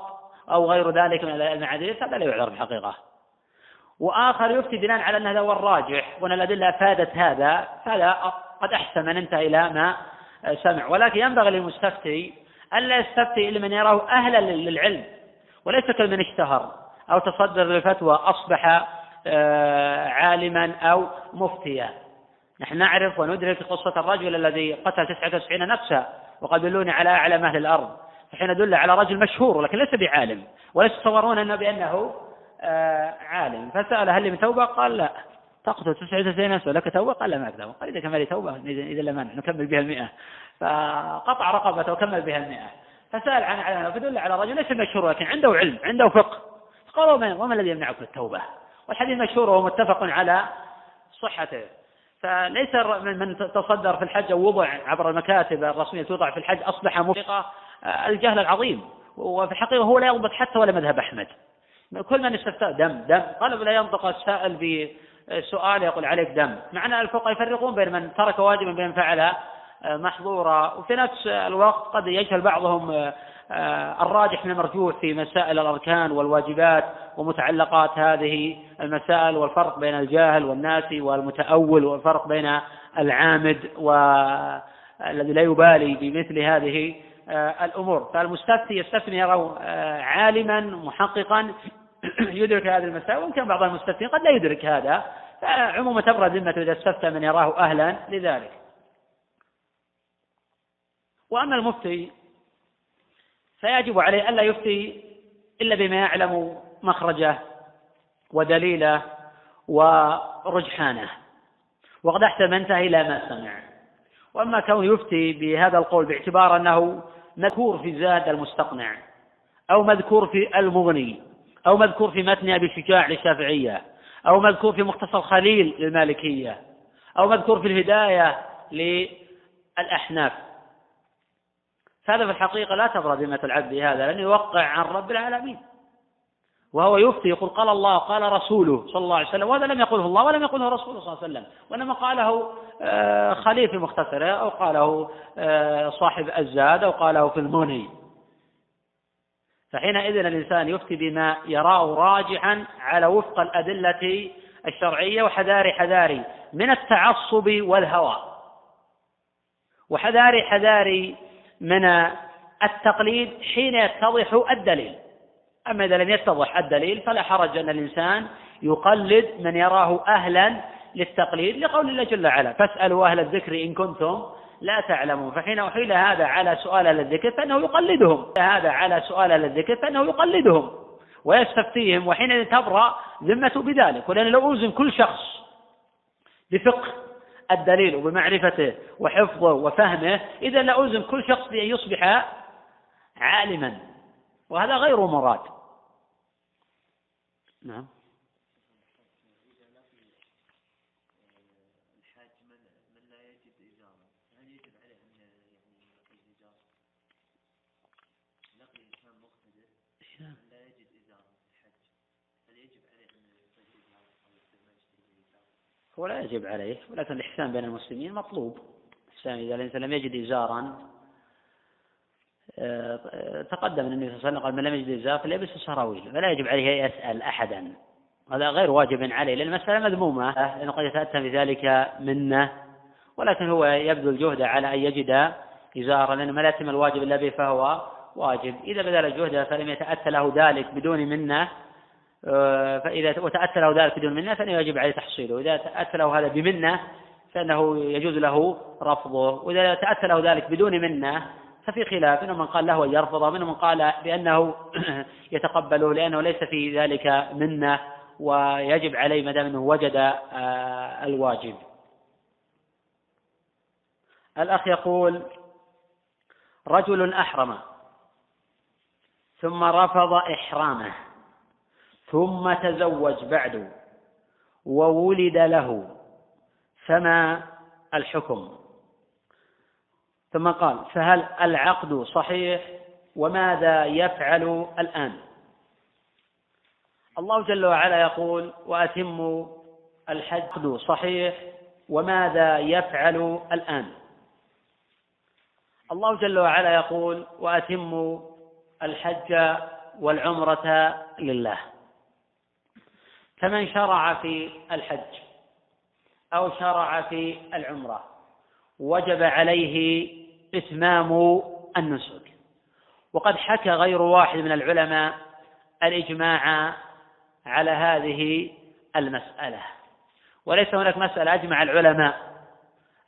أو غير ذلك من المعاديث هذا لا يعذر بحقيقة وآخر يفتي بناء على أن هذا هو الراجح وأن الأدلة أفادت هذا هذا قد أحسن من انتهى إلى ما سمع. ولكن ينبغي للمستفتي ألا يستفتي إلا من يراه أهلا للعلم وليس كمن اشتهر أو تصدر للفتوى أصبح آه، عالما أو مفتيا. نحن نعرف وندرك قصة الرجل الذي قتل 99 نفسا وقد دلوني على أعلم أهل الأرض. فحين دل على رجل مشهور ولكن ليس بعالم. ولا يتصورون أنه بأنه آه، عالم. فسأل هل من توبة؟ قال لا. تقتل 99 نفسا. لك توبة؟ قال لا ما توبة قال إذا كان لي توبة إذا لم نكمل بها المئة. فقطع رقبته وكمل بها المئة. فسأل عن علامة فدل على رجل ليس مشهور لكن عنده علم عنده فقه. قالوا وما الذي يمنعك التوبة؟ والحديث مشهور وهو متفق على صحته فليس من تصدر في الحج أو وضع عبر المكاتب الرسمية توضع في الحج أصبح مفرقه الجهل العظيم. وفي الحقيقة هو لا يضبط حتى ولا مذهب أحمد. كل من استفتى دم دم. قال لا ينطق السائل بسؤال يقول عليك دم. معنى الفقهاء يفرقون بين من ترك واجبا وبين من فعل محظورا. وفي نفس الوقت قد يجهل بعضهم آه، الراجح من المرجوح في مسائل الأركان والواجبات ومتعلقات هذه المسائل والفرق بين الجاهل والناسي والمتأول والفرق بين العامد والذي لا يبالي بمثل هذه آه، الأمور. فالمستفتي يستثني يرى آه، عالما محققا يدرك هذه المسائل ويمكن بعض المستفتين قد لا يدرك هذا فعموما تبرد ذمته إذا استفتى من يراه أهلا لذلك. وأما المفتي فيجب عليه ألا يفتي إلا بما يعلم مخرجه ودليله ورجحانه. وقد أحسن انتهى إلى ما سمع. وأما كون يفتي بهذا القول باعتبار أنه مذكور في زاد المستقنع أو مذكور في المغني أو مذكور في متن أبي شجاع للشافعية أو مذكور في مختصر خليل للمالكية أو مذكور في الهداية للأحناف. فهذا في الحقيقة لا تبرى ذمة العبد هذا لأنه يوقع عن رب العالمين. وهو يفتي يقول قال الله قال رسوله صلى الله عليه وسلم وهذا لم يقله الله ولم يقله رسوله صلى الله عليه وسلم. وإنما قاله آه، خليل في مختصره أو قاله آه، صاحب الزاد أو قاله في المني فحينئذ الإنسان يفتي بما يراه راجحا على وفق الأدلة الشرعية وحذاري حذاري من التعصب والهوى. وحذاري حذاري من التقليد حين يتضح الدليل. أما إذا لم يتضح الدليل فلا حرج أن الإنسان يقلد من يراه أهلا للتقليد لقول الله جل وعلا فاسألوا أهل الذكر إن كنتم لا تعلمون. فحين أحيل هذا على سؤال أهل الذكر فإنه يقلدهم. هذا على سؤال أهل الذكر فإنه يقلدهم. ويستفتيهم. وحين تبرأ ذمته بذلك. ولأن لو أوزن كل شخص بفقه الدليل وبمعرفته وحفظه وفهمه إذا لألزم كل شخص بأن يصبح عالما. وهذا غير مراد. نعم. هو لا يجب عليه ولكن الإحسان بين المسلمين مطلوب. الإحسان إذا الإنسان لم يجد إزارا آه، تقدم النبي صلى الله عليه وسلم قال من لم يجد إزار فليلبس السراويل فلا يجب عليه أن يسأل أحدا. هذا غير واجب عليه لأن المسألة مذمومة. لأنه قد يتأتى بذلك منة ولكن هو يبذل جهده على أن يجد إزارا لأنه ما لا يتم الواجب إلا به فهو واجب. إذا بذل جهده فلم يتأتى له ذلك بدون منة فإذا وتأتى له ذلك بدون منة فإنه يجب عليه تحصيله. إذا تأتى له هذا بمنة فإنه يجوز له رفضه. وإذا تأتى له ذلك بدون منة ففي خلاف. منهم من قال له أن يرفضه ومنهم من قال بأنه يتقبله لأنه ليس في ذلك منة ويجب عليه ما دام أنه وجد آه، الواجب. الأخ يقول رجل أحرم ثم رفض إحرامه. ثم تزوج بعد وولد له. فما الحكم؟ ثم قال فهل العقد صحيح؟ وماذا يفعل الآن؟ الله جل وعلا يقول وأتموا الحج صحيح وماذا يفعل الآن؟ الله جل وعلا يقول وأتموا الحج والعمرة لله. فمن شرع في الحج أو شرع في العمرة وجب عليه إتمام النسك. وقد حكى غير واحد من العلماء الإجماع على هذه المسألة. وليس هناك مسألة أجمع العلماء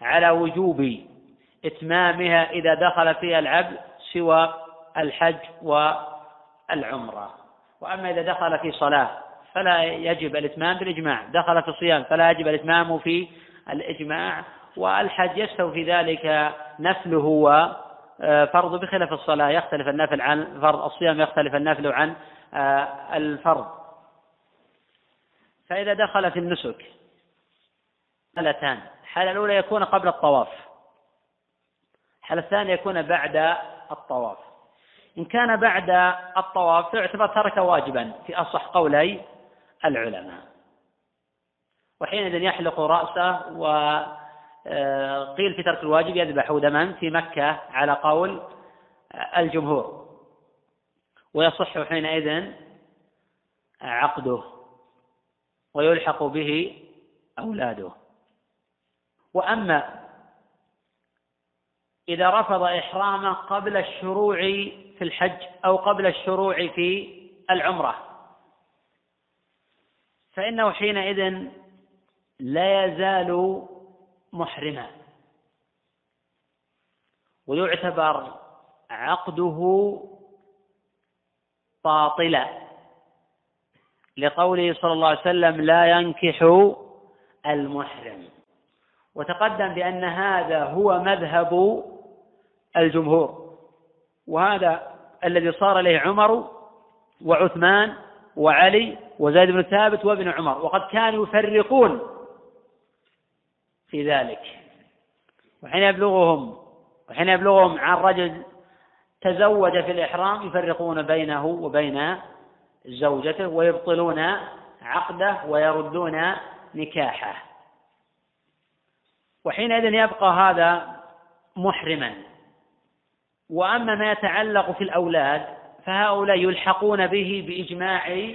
على وجوب إتمامها إذا دخل فيها العبد سوى الحج والعمرة. وأما إذا دخل في صلاة فلا يجب الإتمام بالإجماع. دخل في الصيام فلا يجب الإتمام في الإجماع. والحج يستوي في ذلك نفله وفرض بخلاف الصلاة. يختلف النفل عن الفرض الصيام يختلف النفل عن آه، الفرض. فإذا دخل في النسك حالتان. الحالة الأولى يكون قبل الطواف. الحالة الثانية يكون بعد الطواف. إن كان بعد الطواف يعتبر ترك واجبا. في أصح قولي العلماء. وحينئذ يحلق رأسه وقيل في ترك الواجب يذبح دما في مكة على قول الجمهور. ويصح حينئذ عقده. ويلحق به أولاده. وأما إذا رفض إحرامه قبل الشروع في الحج أو قبل الشروع في العمرة فإنه حينئذ لا يزال محرما. ويعتبر عقده باطلا. لقوله صلى الله عليه وسلم لا ينكح المحرم. وتقدم بأن هذا هو مذهب الجمهور. وهذا الذي صار إليه عمر وعثمان وعلي وزيد بن ثابت وابن عمر. وقد كانوا يفرقون في ذلك. وحين يبلغهم وحين يبلغهم عن رجل تزوج في الإحرام يفرقون بينه وبين زوجته ويبطلون عقده ويردون نكاحه. وحينئذ يبقى هذا محرما. وأما ما يتعلق في الأولاد فهؤلاء يلحقون به بإجماع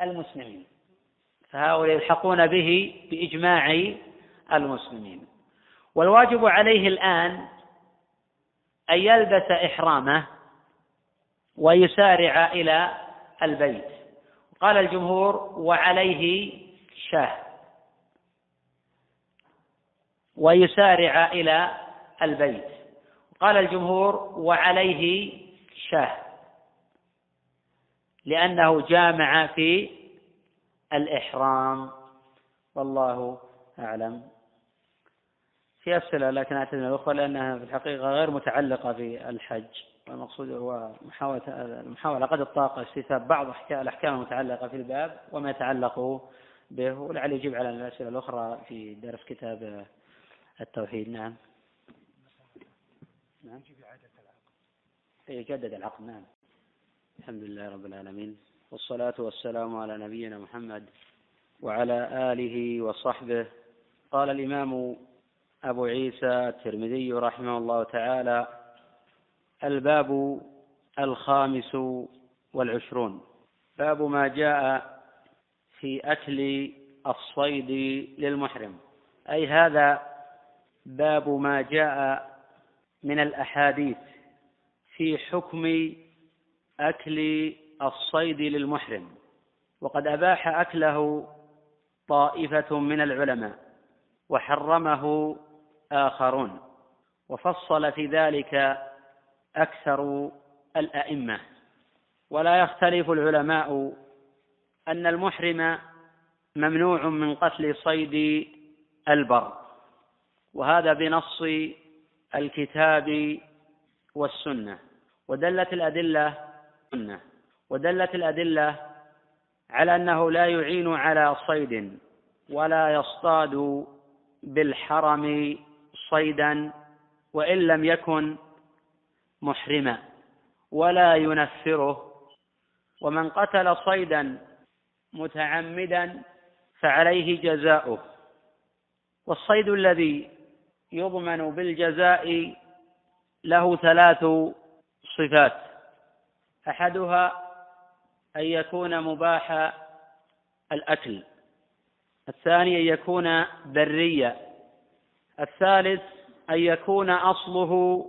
المسلمين. فهؤلاء يلحقون به بإجماع المسلمين. والواجب عليه الآن أن يلبس إحرامه ويسارع إلى البيت. قال الجمهور وعليه شاه. ويسارع إلى البيت. قال الجمهور وعليه شاه. لأنه جامع في الإحرام. والله أعلم. في أسئلة لكن أعتذر الأخوة لأنها في الحقيقة غير متعلقة في الحج والمقصود هو محاولة المحاولة قد الطاقة استيثاب بعض الأحكام المتعلقة في الباب وما يتعلق به. ولعل يجيب على الأسئلة الأخرى في درس كتاب التوحيد. نعم. نعم. يجدد العقد. نعم. الحمد لله رب العالمين والصلاة والسلام على نبينا محمد وعلى آله وصحبه. قال الإمام أبو عيسى الترمذي رحمه الله تعالى الباب الخامس والعشرون. باب ما جاء في أكل الصيد للمحرم. أي هذا باب ما جاء من الأحاديث في حكم أكل الصيد للمحرم. وقد أباح أكله طائفة من العلماء وحرمه آخرون وفصل في ذلك أكثر الأئمة. ولا يختلف العلماء أن المحرم ممنوع من قتل صيد البر. وهذا بنص الكتاب والسنة. ودلت الأدلة ودلت الأدلة على أنه لا يعين على صيد ولا يصطاد بالحرم صيدا وإن لم يكن محرما ولا ينفره. ومن قتل صيدا متعمدا فعليه جزاؤه. والصيد الذي يضمن بالجزاء له ثلاث صفات. أحدها أن يكون مباح الأكل. الثاني أن يكون بريا الثالث أن يكون أصله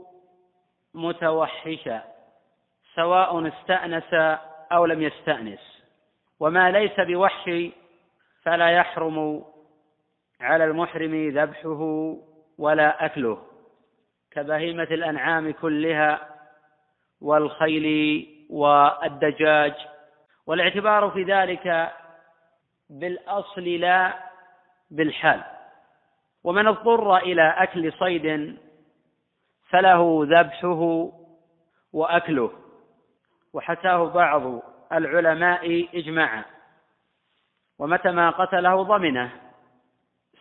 متوحشا سواء استأنس أو لم يستأنس. وما ليس بوحش فلا يحرم على المحرم ذبحه ولا أكله. كبهيمة الأنعام كلها والخيل والدجاج والاعتبار في ذلك بالأصل لا بالحال. ومن اضطر إلى أكل صيد فله ذبحه وأكله وحكاه بعض العلماء اجماعا. ومتى ما قتله ضمنه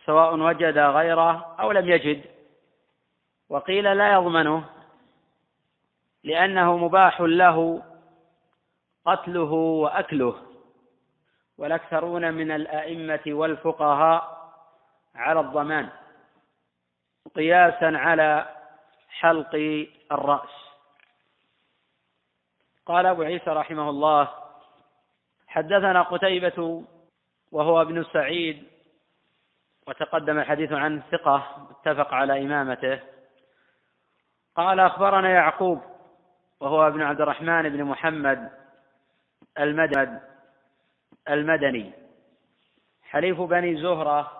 سواء وجد غيره أو لم يجد. وقيل لا يضمنه لأنه مباح له قتله وأكله. والأكثرون من الأئمة والفقهاء على الضمان قياسا على حلق الرأس. قال أبو عيسى رحمه الله حدثنا قتيبة وهو ابن سعيد وتقدم الحديث عن ثقة اتفق على إمامته. قال أخبرنا يعقوب وهو ابن عبد الرحمن بن محمد المدني المدني. حليف بني زهرة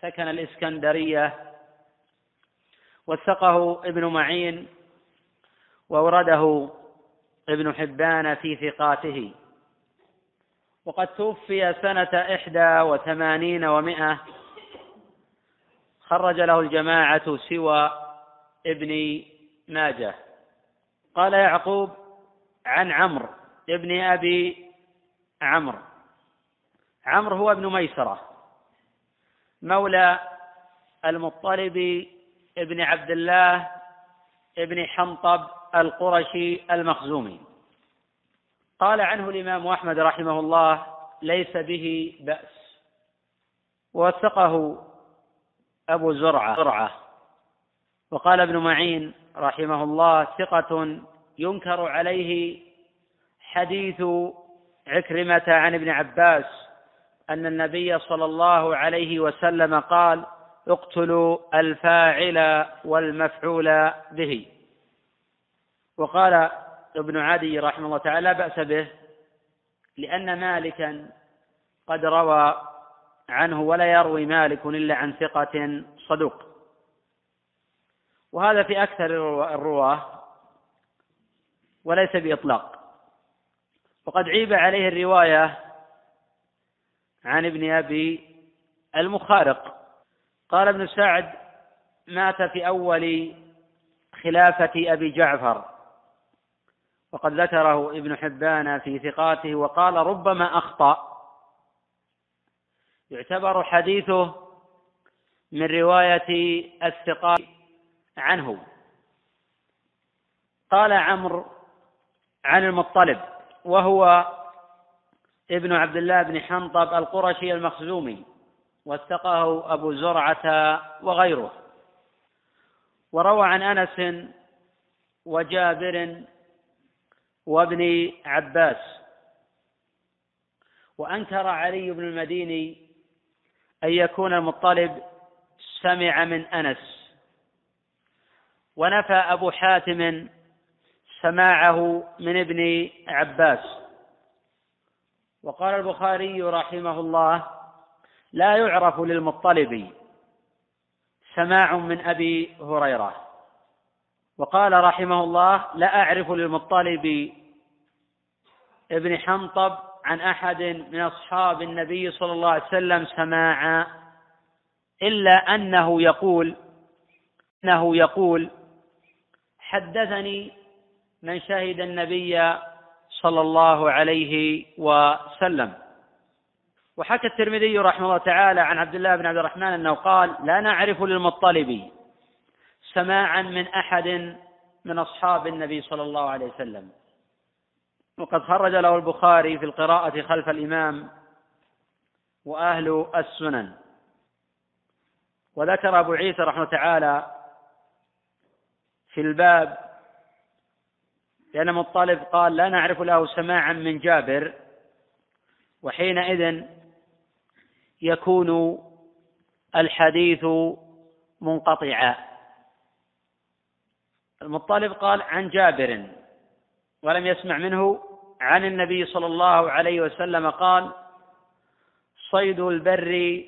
سكن الإسكندرية وثقه ابن معين وأورده ابن حبان في ثقاته. وقد توفي سنة إحدى وثمانين ومائة خرج له الجماعة سوى ابن ماجه قال يعقوب عن عمرو. ابن أبي عمرو. عمرو هو ابن ميسرة. مولى المطلب ابن عبد الله ابن حنطب القرشي المخزومي. قال عنه الإمام أحمد رحمه الله ليس به بأس. وثقه أبو زرعة. وقال ابن معين رحمه الله ثقة ينكر عليه حديث عكرمة عن ابن عباس أن النبي صلى الله عليه وسلم قال اقتلوا الفاعل والمفعول به. وقال ابن عدي رحمه الله تعالى لا بأس به لأن مالكا قد روى عنه ولا يروي مالك إلا عن ثقة صدوق. وهذا في أكثر الرواة وليس بإطلاق. وقد عيب عليه الرواية عن ابن أبي المخارق. قال ابن سعد مات في أول خلافة أبي جعفر وقد ذكره ابن حبان في ثقاته وقال ربما أخطأ. يعتبر حديثه من رواية الثقات عنه. قال عمرو عن المطلب وهو ابن عبد الله بن حنطب القرشي المخزومي وثقه أبو زرعة وغيره. وروى عن أنس وجابر وابن عباس. وأنكر علي بن المديني أن يكون المطلب سمع من أنس. ونفى أبو حاتم سماعه من ابن عباس. وقال البخاري رحمه الله لا يعرف للمطلب سماع من أبي هريرة. وقال رحمه الله لا أعرف للمطلب ابن حنطب عن أحد من أصحاب النبي صلى الله عليه وسلم سماعا إلا أنه يقول أنه يقول حدثني من شهد النبي صلى الله عليه وسلم. وحكى الترمذي رحمه الله تعالى عن عبد الله بن عبد الرحمن أنه قال لا نعرف للمطلب سماعا من أحد من أصحاب النبي صلى الله عليه وسلم. وقد خرج له البخاري في القراءة خلف الإمام وأهل السنن. وذكر أبو عيسى رحمه تعالى في الباب لأن مطلب قال لا نعرف له سماعا من جابر وحينئذ يكون الحديث منقطعا. المطلب قال عن جابر ولم يسمع منه عن النبي صلى الله عليه وسلم قال صيد البر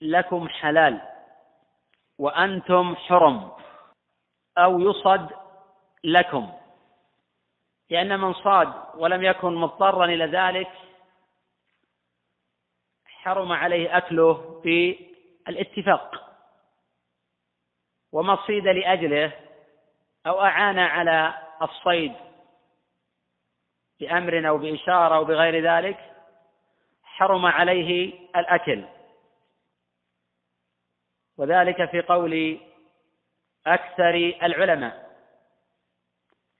لكم حلال وأنتم حرم أو يصد لكم. لأن من صاد ولم يكن مضطرا إلى ذلك حرم عليه أكله بالاتفاق. وما صيد لأجله أو أعان على الصيد بأمر أو بإشارة أو بغير ذلك حرم عليه الأكل. وذلك في قول أكثر العلماء.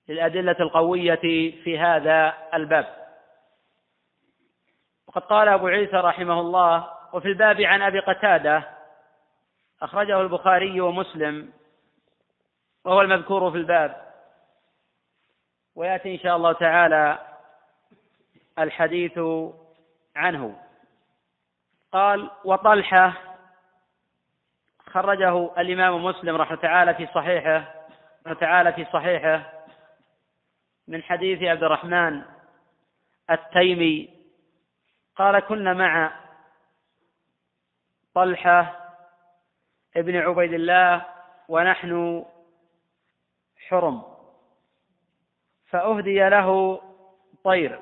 للأدلة القوية في هذا الباب. وقد قال أبو عيسى رحمه الله وفي الباب عن أبي قتادة أخرجه البخاري ومسلم وهو المذكور في الباب. ويأتي إن شاء الله تعالى الحديث عنه. قال وطلحة خرجه الإمام مسلم رحمه تعالى في صحيحه رحمه تعالى في صحيحه من حديث عبد الرحمن التيمي قال كنا مع طلحة ابن عبيد الله ونحن حرم فأهدي له طير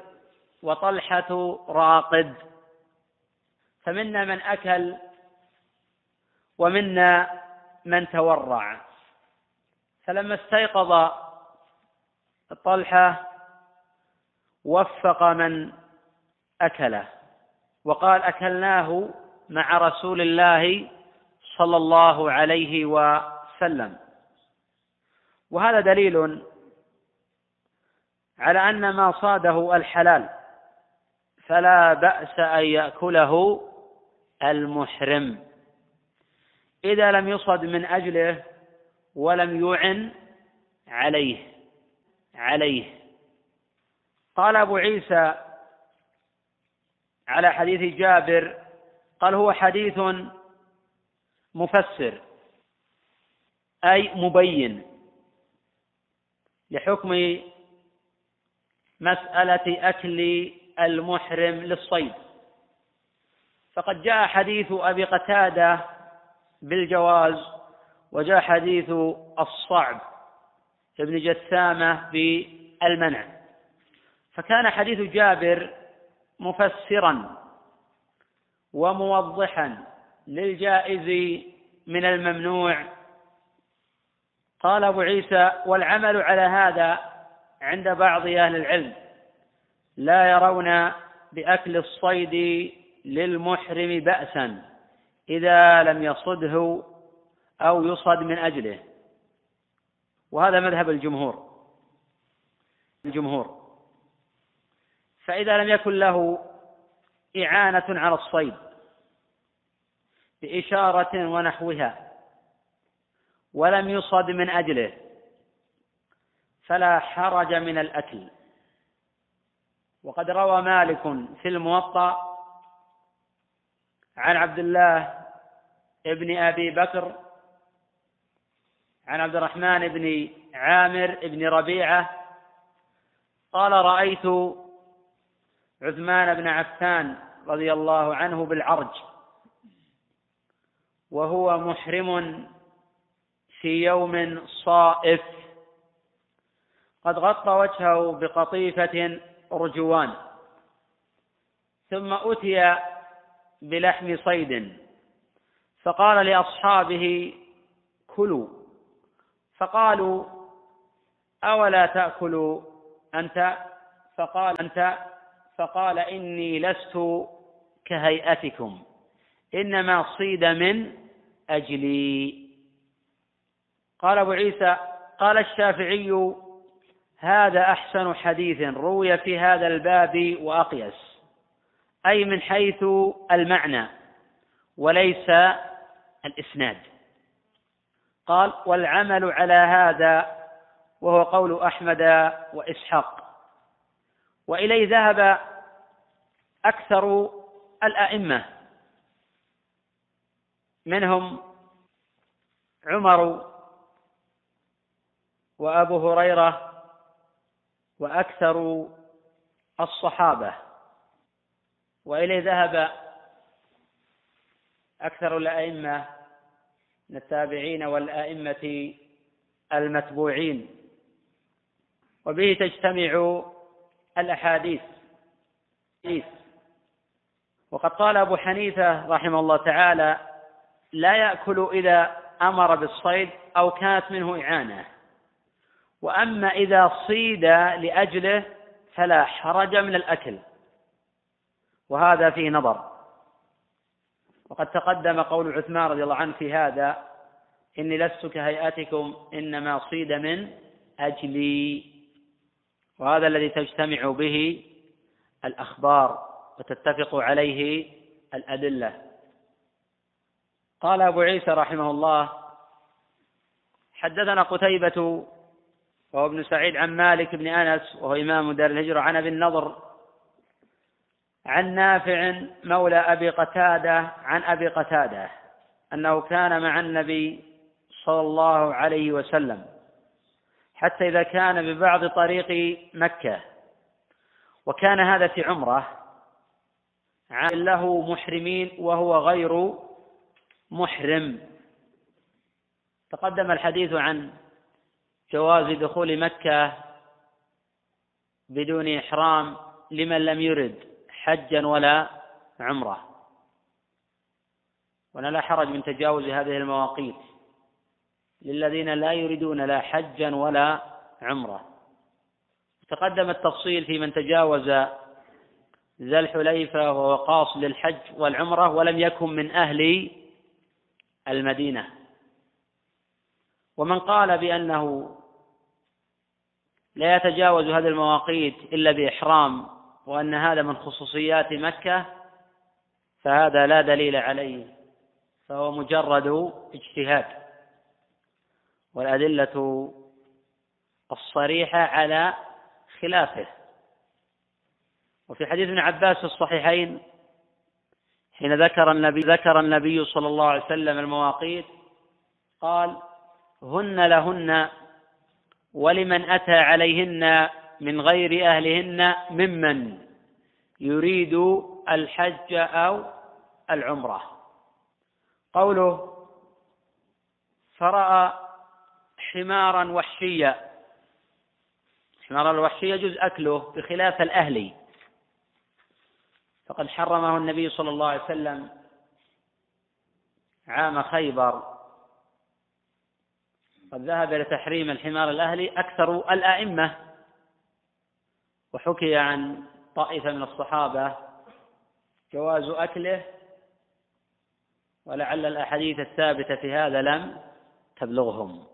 وطلحة راقد فمنا من أكل ومنا من تورع. فلما استيقظ طلحة وفق من أكله وقال أكلناه مع رسول الله صلى الله عليه وسلم. وهذا دليل على أن ما صاده الحلال فلا بأس أن يأكله المحرم. إذا لم يصد من أجله ولم يعن عليه. عليه. قال أبو عيسى على حديث جابر قال هو حديث مفسر أي مبين لحكم مسألة أكل المحرم للصيد. فقد جاء حديث أبي قتادة بالجواز وجاء حديث الصعب. ابن جثامة بالمنع. فكان حديث جابر مفسرا وموضحا للجائز من الممنوع. قال أبو عيسى والعمل على هذا عند بعض أهل العلم لا يرون بأكل الصيد للمحرم بأسا إذا لم يصده أو يصد من أجله. وهذا مذهب الجمهور. الجمهور. فإذا لم يكن له إعانة على الصيد بإشارة ونحوها ولم يصد من أجله فلا حرج من الأكل. وقد روى مالك في الموطأ عن عبد الله ابن أبي بكر عن عبد الرحمن بن عامر بن ربيعة قال رأيت عثمان بن عفان رضي الله عنه بالعرج وهو محرم في يوم صائف قد غطى وجهه بقطيفة أرجوان ثم أتي بلحم صيد فقال لأصحابه كلوا. فقالوا أولا تأكل أنت؟ فقال أنت؟ فقال إني لست كهيئتكم إنما صيد من أجلي. قال أبو عيسى قال الشافعي هذا أحسن حديث روي في هذا الباب وأقيس أي من حيث المعنى وليس الإسناد. قال والعمل على هذا وهو قول أحمد وإسحاق. وإليه ذهب أكثر الأئمة منهم عمر وأبو هريرة وأكثر الصحابة. وإليه ذهب أكثر الأئمة من التابعين والأئمة المتبوعين. وبه تجتمع الأحاديث. وقد قال أبو حنيفة رحمه الله تعالى لا يأكل إذا أمر بالصيد أو كانت منه إعانة. وأما إذا صيد لأجله فلا حرج من الأكل. وهذا فيه نظر. وقد تقدم قول عثمان رضي الله عنه في هذا إني لست كهيئتكم إنما صيد من أجلي. وهذا الذي تجتمع به الأخبار وتتفق عليه الأدلة. قال أبو عيسى رحمه الله حدثنا قتيبة وهو ابن سعيد عن مالك بن أنس وهو إمام دار الهجرة عن أبي النضر عن نافع مولى أبي قتادة عن أبي قتادة أنه كان مع النبي صلى الله عليه وسلم حتى إذا كان ببعض طريق مكة. وكان هذا في عمرة له محرمين وهو غير محرم. تقدم الحديث عن جواز دخول مكة بدون إحرام لمن لم يرد. حجا ولا عمرة. ولا لا حرج من تجاوز هذه المواقيت للذين لا يريدون لا حجا ولا عمرة. تقدم التفصيل في من تجاوز ذا الحليفة وهو قاصد للحج والعمرة ولم يكن من أهل المدينة. ومن قال بأنه لا يتجاوز هذه المواقيت إلا بإحرام وأن هذا من خصوصيات مكة فهذا لا دليل عليه فهو مجرد اجتهاد. والأدلة الصريحة على خلافه. وفي حديث ابن عباس في الصحيحين حين ذكر النبي ذكر النبي صلى الله عليه وسلم المواقيت قال هن لهن ولمن أتى عليهن من غير أهلهن ممن يريد الحج أو العمرة. قوله فرأى حمارا وحشيا. حمار الوحشي يجوز أكله بخلاف الأهلي. فقد حرمه النبي صلى الله عليه وسلم عام خيبر. قد ذهب إلى تحريم الحمار الأهلي أكثر الأئمة. وحكي عن طائفة من الصحابة جواز أكله ولعل الأحاديث الثابتة في هذا لم تبلغهم.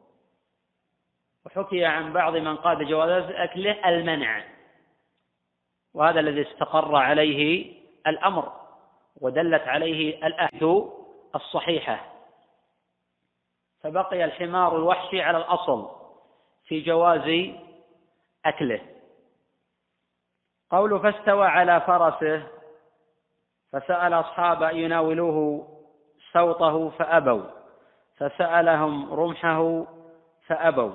وحكي عن بعض من قال بجواز أكله المنع وهذا الذي استقر عليه الأمر ودلت عليه الأحاديث الصحيحة. فبقي الحمار الوحشي على الأصل في جواز أكله. قول فاستوى على فرسه فسأل أصحاب أن يناولوه سوطه فأبوا فسألهم رمحه فأبوا.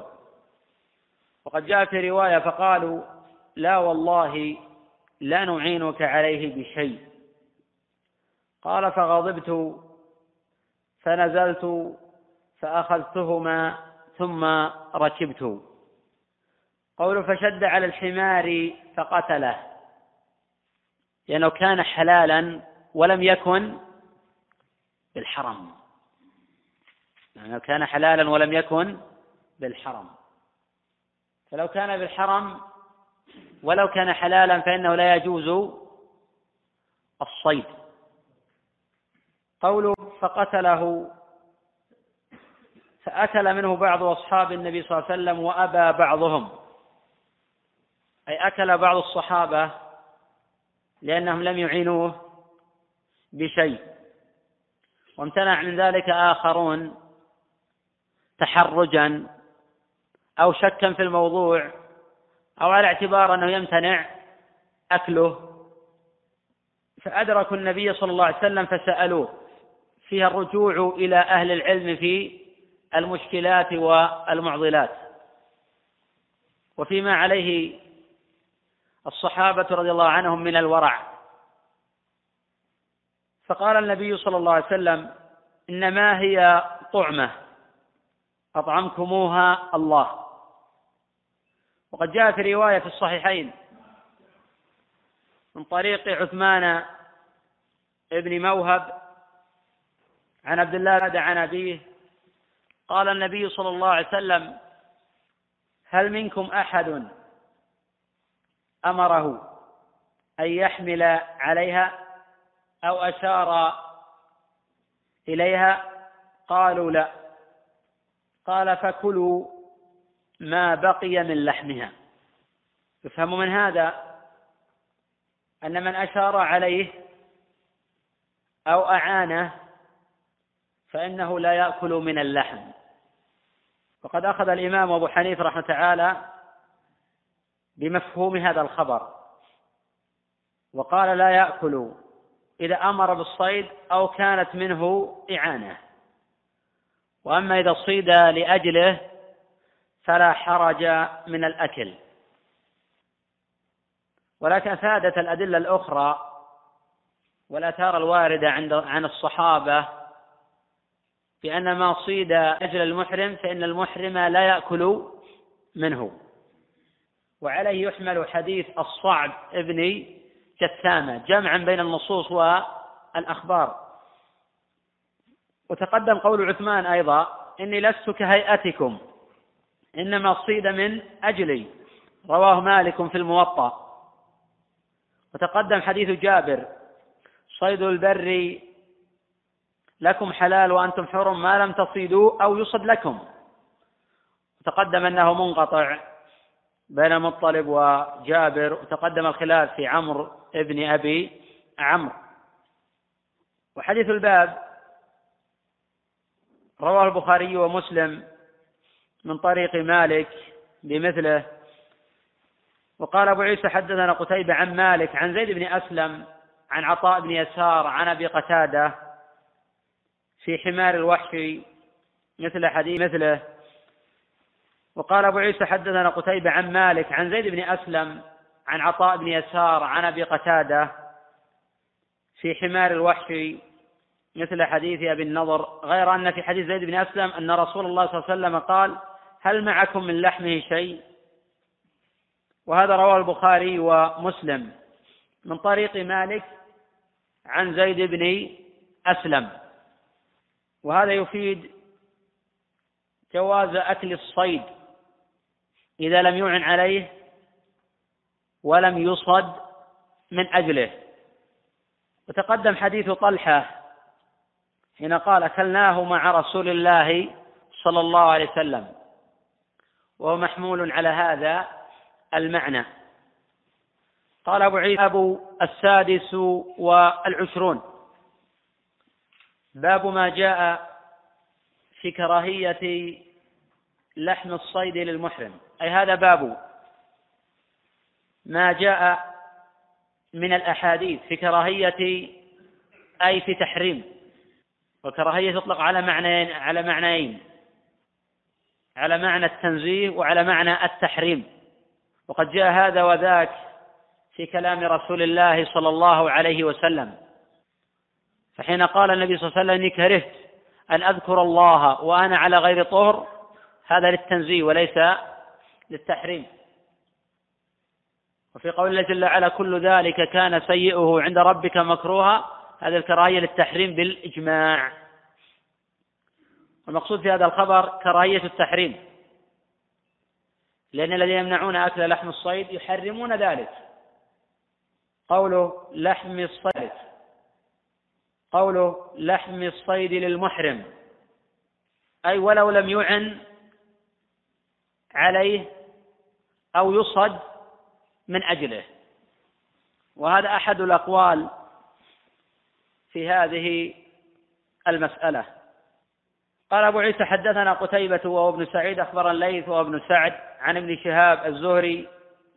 وقد جاء في رواية فقالوا لا والله لا نعينك عليه بشيء. قال فغضبت فنزلت فأخذتهما ثم ركبت. قول فشد على الحمار فقتله. لأنه كان حلالا ولم يكن بالحرم. لأنه كان حلالا ولم يكن بالحرم. فلو كان بالحرم ولو كان حلالا فإنه لا يجوز الصيد. قوله فقتله فأكل منه بعض أصحاب النبي صلى الله عليه وسلم وأبى بعضهم. أي أكل بعض الصحابة لأنهم لم يعينوه بشيء. وامتنع من ذلك آخرون تحرجا أو شكا في الموضوع أو على اعتبار أنه يمتنع أكله. فأدركوا النبي صلى الله عليه وسلم فسألوه فيها الرجوع إلى أهل العلم في المشكلات والمعضلات. وفيما عليه الصحابة رضي الله عنهم من الورع. فقال النبي صلى الله عليه وسلم إنما هي طعمة؟ أطعمكموها الله. وقد جاء في رواية في الصحيحين من طريق عثمان ابن موهب عن عبد الله عن أبيه قال النبي صلى الله عليه وسلم هل منكم أحد أمره أن يحمل عليها أو أشار إليها قالوا لا. قال فكلوا ما بقي من لحمها. يفهم من هذا؟ أن من أشار عليه أو أعانه فإنه لا يأكل من اللحم. وقد أخذ الإمام أبو حنيفة رحمه تعالى بمفهوم هذا الخبر. وقال لا يأكل إذا أمر بالصيد أو كانت منه إعانة. وأما إذا صيد لأجله فلا حرج من الأكل. ولكن أفادت الأدلة الأخرى والآثار الواردة عند عن الصحابة بأن ما صيد أجل المحرم فإن المحرم لا يأكل منه. وعليه يحمل حديث الصعب ابن جثامة جمعا بين النصوص والأخبار. وتقدم قول عثمان أيضا إني لست كهيئتكم إنما صيد من أجلي. رواه مالك في الموطأ. وتقدم حديث جابر صيد البر لكم حلال وأنتم حرم ما لم تصيدوا أو يصد لكم. وتقدم أنه منقطع. بين المطلب وجابر وتقدم الخلاف في عمرو ابن أبي عمرو. وحديث الباب رواه البخاري ومسلم من طريق مالك بمثله. وقال أبو عيسى حدثنا قتيبة عن مالك عن زيد بن أسلم عن عطاء بن يسار عن أبي قتادة في حمار الوحش مثل حديث مثله. وقال أبو عيسى حدثنا قتيبة عن مالك عن زيد بن أسلم عن عطاء بن يسار عن أبي قتادة في حمار الوحش مثل حديث أبي النضر غير أن في حديث زيد بن أسلم أن رسول الله صلى الله عليه وسلم قال هل معكم من لحمه شيء؟ وهذا رواه البخاري ومسلم من طريق مالك عن زيد بن أسلم. وهذا يفيد جواز أكل الصيد. إذا لم يعن عليه ولم يصد من أجله. وتقدم حديث طلحة حين قال أكلناه مع رسول الله صلى الله عليه وسلم. وهو محمول على هذا المعنى. قال أبو عيسى أبو السادس والعشرون. باب ما جاء في كراهية لحم الصيد للمحرم. أي هذا باب ما جاء من الأحاديث في كراهية أي في تحريم. والكراهية تطلق على معنيين على معنيين. على معنى التنزيه وعلى معنى التحريم. وقد جاء هذا وذاك في كلام رسول الله صلى الله عليه وسلم. فحين قال النبي صلى الله عليه وسلم إني كرهت أن أذكر الله وأنا على غير طهر. هذا للتنزيه وليس للتحريم. وفي قول الله جل وعلا كل ذلك كان سيئه عند ربك مكروها هذه الكراهية للتحريم بالإجماع. المقصود في هذا الخبر كراهية التحريم. لأن الذين يمنعون أكل لحم الصيد يحرمون ذلك. قوله لحم الصيد قوله لحم الصيد للمحرم أي ولو لم يعن عليه أو يصد من أجله. وهذا أحد الأقوال في هذه المسألة. قال أبو عيسى حدثنا قتيبة وهو ابن سعيد أخبر الليث وهو ابن سعد عن ابن شهاب الزهري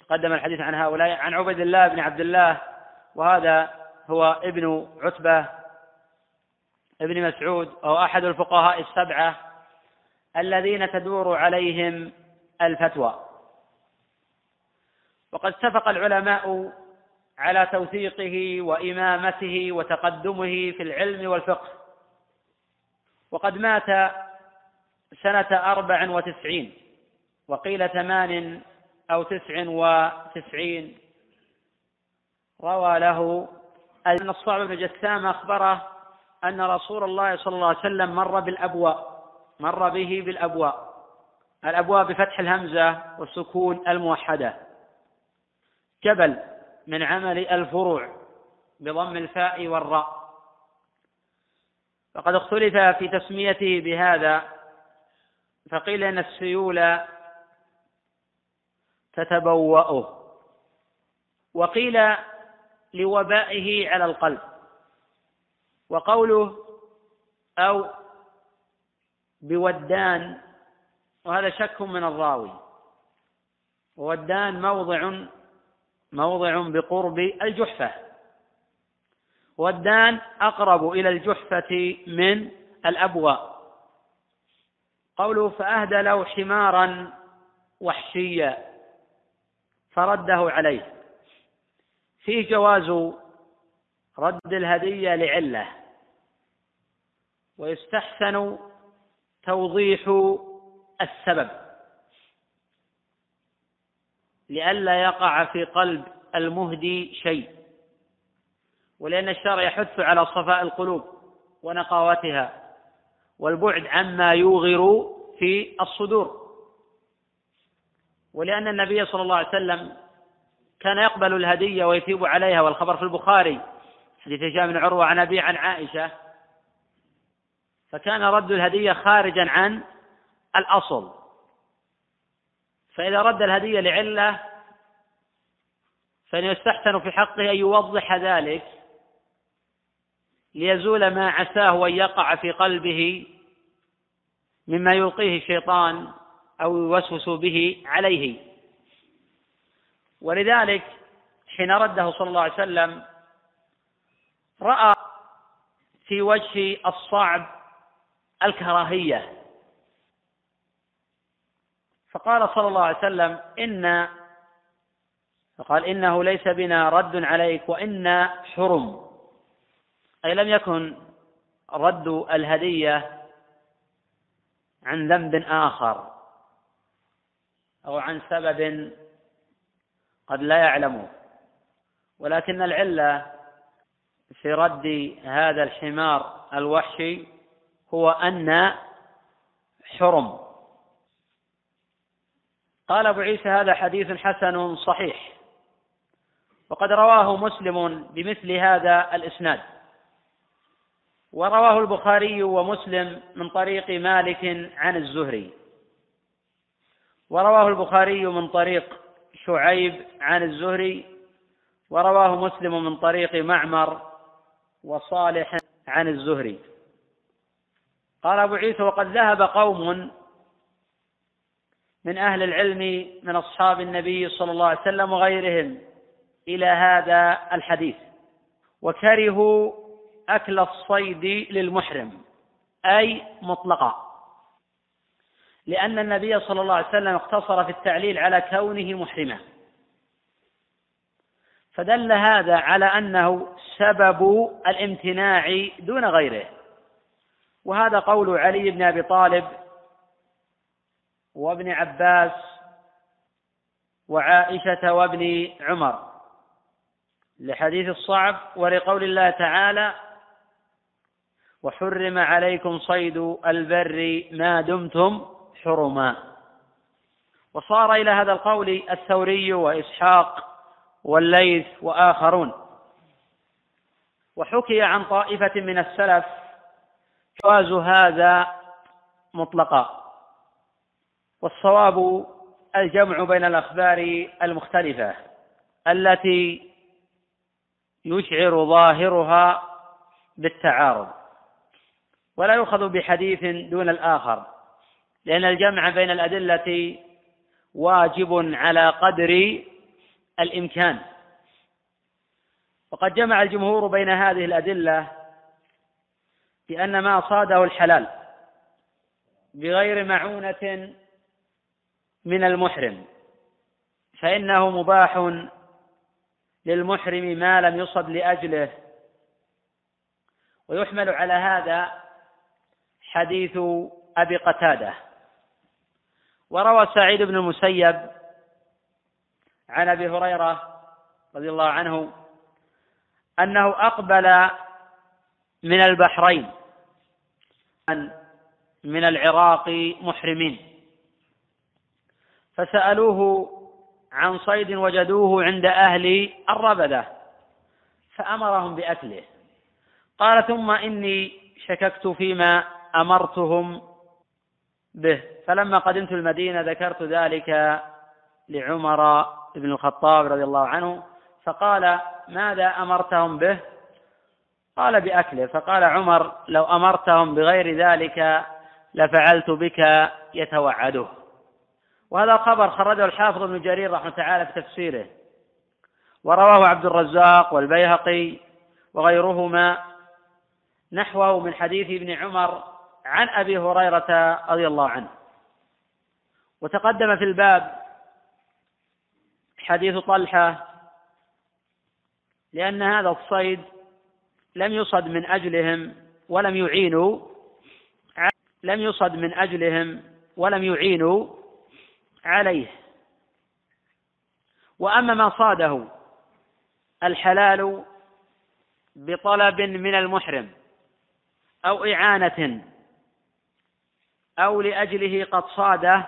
تقدم الحديث عن هؤلاء عن عبد الله بن عبد الله وهذا هو ابن عتبة ابن مسعود وهو أحد الفقهاء السبعة الذين تدور عليهم الفتوى. وقد اتفق العلماء على توثيقه وإمامته وتقدمه في العلم والفقه. وقد مات سنة أربع وتسعين وقيل ثمان أو تسع وتسعين. روى له أن الصعب بن جسام أخبره أن رسول الله صلى الله عليه وسلم مر بالأبواء مر به بالأبواء الأبواء بفتح الهمزة والسكون الموحدة. جبل من عمل الفروع بضم الفاء والراء. وقد اختلف في تسميته بهذا فقيل إن السيول تتبوأه وقيل لوبائه على القلب وقوله أو بودان وهذا شك من الراوي. وودان موضع موضع بقرب الجحفة. والدان أقرب إلى الجحفة من الأبواء قوله فأهدى له حمارا وحشيا فرده عليه. فيه جواز رد الهدية لعلة. ويستحسن توضيح السبب. لئلا يقع في قلب المهدي شيء ولأن الشرع يحث على صفاء القلوب ونقاوتها والبعد عما يوغر في الصدور. ولأن النبي صلى الله عليه وسلم كان يقبل الهدية ويثيب عليها والخبر في البخاري حديث هشام بن عروة عن أبي عن عائشة فكان رد الهدية خارجا عن الأصل. فإذا رد الهدية لعلة فإن يستحسن في حقه أن يوضح ذلك ليزول ما عساه أن يقع في قلبه مما يلقيه الشيطان أو يوسوس به عليه. ولذلك حين رده صلى الله عليه وسلم رأى في وجه الصعب الكراهية. فقال صلى الله عليه وسلم إن فقال إنه ليس بنا رد عليك وإنا حرم. أي لم يكن رد الهدية عن ذنب آخر أو عن سبب قد لا يعلمه. ولكن العلة في رد هذا الحمار الوحشي هو أن حرم. قال أبو عيسى هذا حديث حسن صحيح. وقد رواه مسلم بمثل هذا الإسناد. ورواه البخاري ومسلم من طريق مالك عن الزهري. ورواه البخاري من طريق شعيب عن الزهري. ورواه مسلم من طريق معمر وصالح عن الزهري. قال أبو عيسى وقد ذهب قوم من أهل العلم من أصحاب النبي صلى الله عليه وسلم وغيرهم إلى هذا الحديث. وكرهوا أكل الصيد للمحرم أي مطلقا. لأن النبي صلى الله عليه وسلم اقتصر في التعليل على كونه محرما. فدل هذا على أنه سبب الامتناع دون غيره. وهذا قول علي بن أبي طالب وابن عباس وعائشة وابن عمر لحديث الصعب ولقول الله تعالى وحرم عليكم صيد البر ما دمتم حرما. وصار إلى هذا القول الثوري وإسحاق والليث وآخرون. وحكي عن طائفة من السلف جواز هذا مطلقا. والصواب الجمع بين الأخبار المختلفة التي يشعر ظاهرها بالتعارض. ولا يؤخذ بحديث دون الآخر لأن الجمع بين الأدلة واجب على قدر الإمكان. وقد جمع الجمهور بين هذه الأدلة بأن ما صاده الحلال بغير معونة من المحرم. فإنه مباح للمحرم ما لم يصد لأجله. ويحمل على هذا حديث أبي قتادة. وروى سعيد بن المسيب عن أبي هريرة رضي الله عنه أنه أقبل من البحرين. من العراق محرمين. فسألوه عن صيد وجدوه عند أهل الربدة فأمرهم بأكله. قال ثم إني شككت فيما أمرتهم به. فلما قدمت المدينة ذكرت ذلك لعمر بن الخطاب رضي الله عنه فقال ماذا أمرتهم به؟ قال بأكله. فقال عمر لو أمرتهم بغير ذلك لفعلت بك يتوعده. وهذا الخبر خرجه الحافظ ابن جرير رحمه تعالى في تفسيره. ورواه عبد الرزاق والبيهقي وغيرهما نحوه من حديث ابن عمر عن أبي هريرة رضي الله عنه. وتقدم في الباب حديث طلحة لأن هذا الصيد لم يصد من أجلهم ولم يعينوا لم يصد من أجلهم ولم يعينوا عليه. وأما ما صاده الحلال بطلب من المحرم أو إعانة أو لأجله قد صاده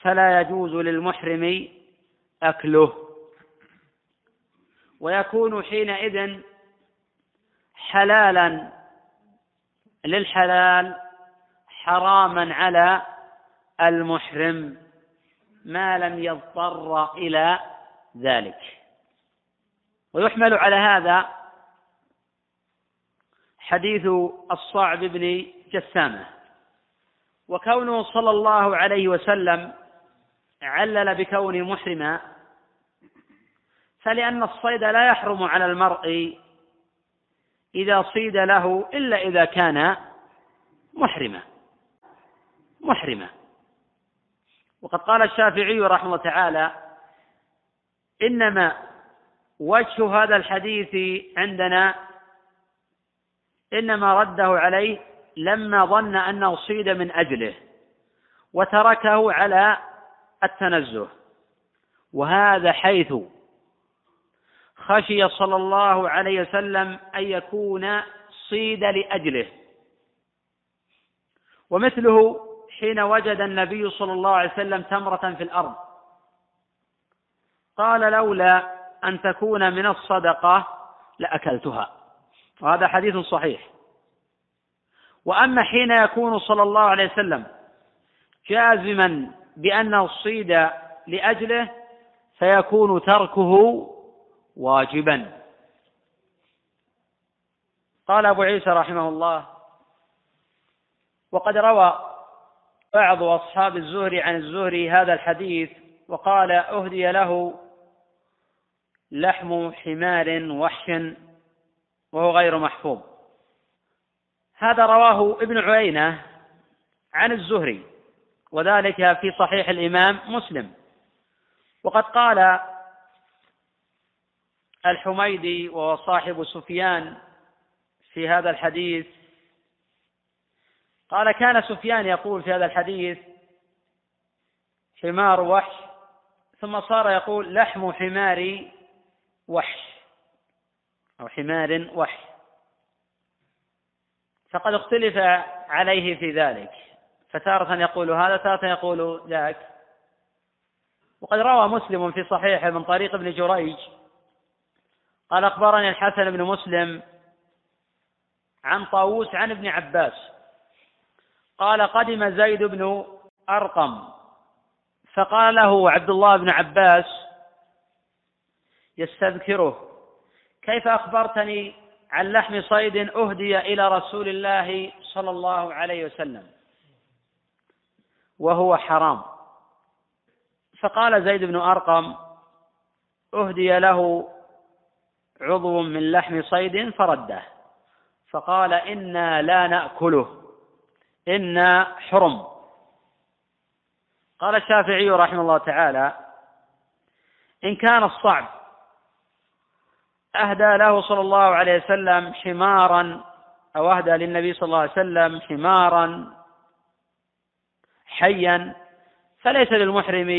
فلا يجوز للمحرم أكله. ويكون حينئذ حلالا للحلال حراما على المحرم. ما لم يضطر إلى ذلك. ويحمل على هذا حديث الصعب بن جسامة. وكونه صلى الله عليه وسلم علل بكونه محرما فلأن الصيد لا يحرم على المرء إذا صيد له إلا إذا كان محرما محرما وقد قال الشافعي رحمه الله تعالى إنما وجه هذا الحديث عندنا إنما رده عليه لما ظن أنه صيد من أجله وتركه على التنزه. وهذا حيث خشي صلى الله عليه وسلم أن يكون صيد لأجله. ومثله حين وجد النبي صلى الله عليه وسلم تمرة في الأرض. قال لولا أن تكون من الصدقة لأكلتها. وهذا حديث صحيح. وأما حين يكون صلى الله عليه وسلم جازما بأنه الصيد لأجله فيكون تركه واجبا. قال أبو عيسى رحمه الله وقد روى بعض أصحاب الزهري عن الزهري هذا الحديث وقال أهدي له لحم حمار وحش وهو غير محفوظ. هذا رواه ابن عيينة عن الزهري وذلك في صحيح الإمام مسلم. وقد قال الحميدي وهو صاحب سفيان في هذا الحديث قال كان سفيان يقول في هذا الحديث حمار وحش ثم صار يقول لحم حمار وحش أو حمار وحش. فقد اختلف عليه في ذلك فتارة يقول هذا تارة يقول ذاك. وقد روى مسلم في صحيحه من طريق ابن جريج قال أخبرني الحسن بن مسلم عن طاووس عن ابن عباس قال قدم زيد بن أرقم. فقال له عبد الله بن عباس يستذكره كيف أخبرتني عن لحم صيد أهدي إلى رسول الله صلى الله عليه وسلم؟ وهو حرام. فقال زيد بن أرقم أهدي له عضو من لحم صيد فرده. فقال إنا لا نأكله. إنا حرم. قال الشافعي رحمه الله تعالى إن كان الصعب أهدى له صلى الله عليه وسلم حمارا أو أهدى للنبي صلى الله عليه وسلم حمارا حيا فليس للمحرم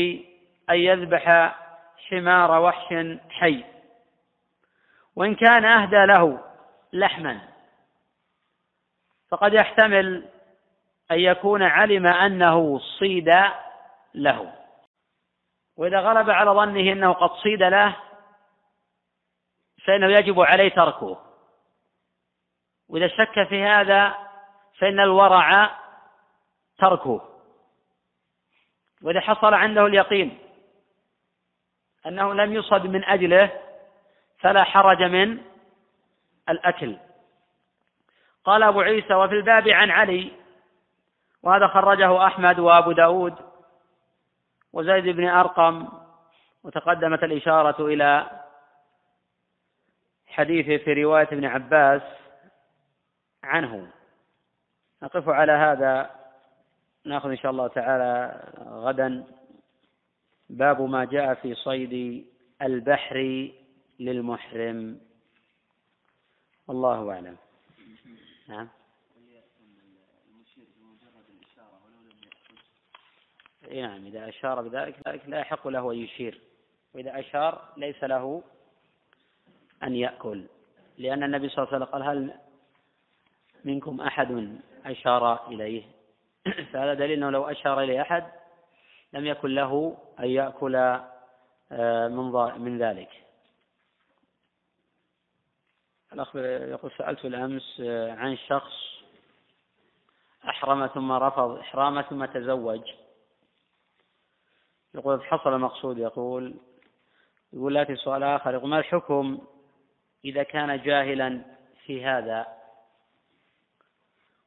أن يذبح حمار وحش حي. وإن كان أهدى له لحما فقد يحتمل أن يكون علم أنه صيد له. وإذا غلب على ظنه أنه قد صيد له فإنه يجب عليه تركه. وإذا شك في هذا فإن الورع تركه. وإذا حصل عنده اليقين أنه لم يصد من أجله فلا حرج من الأكل. قال أبو عيسى وفي الباب عن علي وهذا خرجه أحمد وأبو داود وزيد بن أرقم وتقدمت الإشارة إلى حديثه في رواية ابن عباس عنه. نقف على هذا. نأخذ إن شاء الله تعالى غدا. باب ما جاء في صيد البحر للمحرم. والله أعلم. نعم. نعم إذا أشار بذلك ذلك لا يحق له أن يشير. وإذا أشار ليس له أن يأكل. لأن النبي صلى الله عليه وسلم قال هل منكم أحد أشار إليه؟ فهذا دليل أنه لو أشار إليه أحد لم يكن له أن يأكل آه، من من ذلك. الأخ يقول سألت الأمس آه، عن شخص أحرم ثم رفض إحرامه ثم تزوج. يقول حصل المقصود يقول يقول لكن سؤال آخر يقول ما الحكم إذا كان جاهلا في هذا؟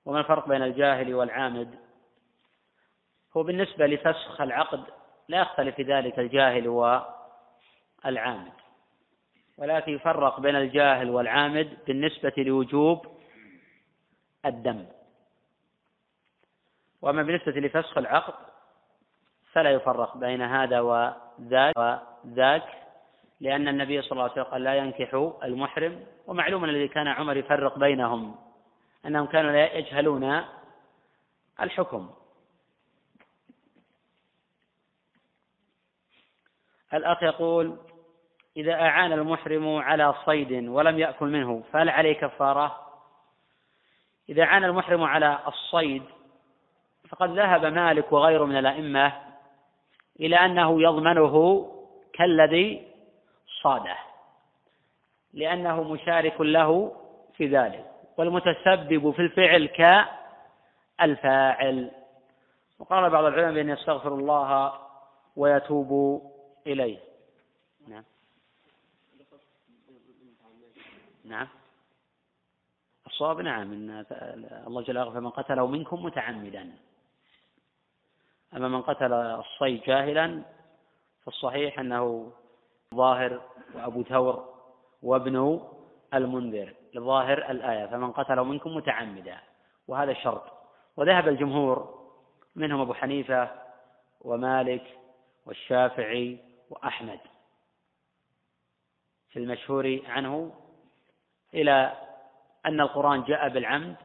وما الفرق بين الجاهل والعامد؟ هو بالنسبة لفسخ العقد لا يختلف في ذلك الجاهل والعامد. ولكن يفرق بين الجاهل والعامد بالنسبة لوجوب الدم. وأما بالنسبة لفسخ العقد فلا يفرق بين هذا وذاك وذاك لأن النبي صلى الله عليه وسلم قال لا ينكح المحرم ومعلوم الذي كان عمر يفرق بينهم أنهم كانوا لا يجهلون الحكم الأخ يقول إذا أعان المحرم على صيد ولم يأكل منه فهل عليه كفارة؟ إذا أعان المحرم على الصيد فقد ذهب مالك وغيره من الأئمة إلى أنه يضمنه كالذي صاده لأنه مشارك له في ذلك والمتسبب في الفعل كالفاعل. وقال بعض العلماء بأن يستغفر الله ويتوب إليه. نعم. نعم. الصواب نعم إن الله جل وعلا فمن قتله منكم متعمدا. أما من قتل الصيد جاهلا فالصحيح أنه ظاهر وابو ثور وابن المنذر لظاهر الآية فمن قتله منكم متعمدا وهذا شرط وذهب الجمهور منهم أبو حنيفة ومالك والشافعي وأحمد في المشهور عنه إلى أن القرآن جاء بالعمد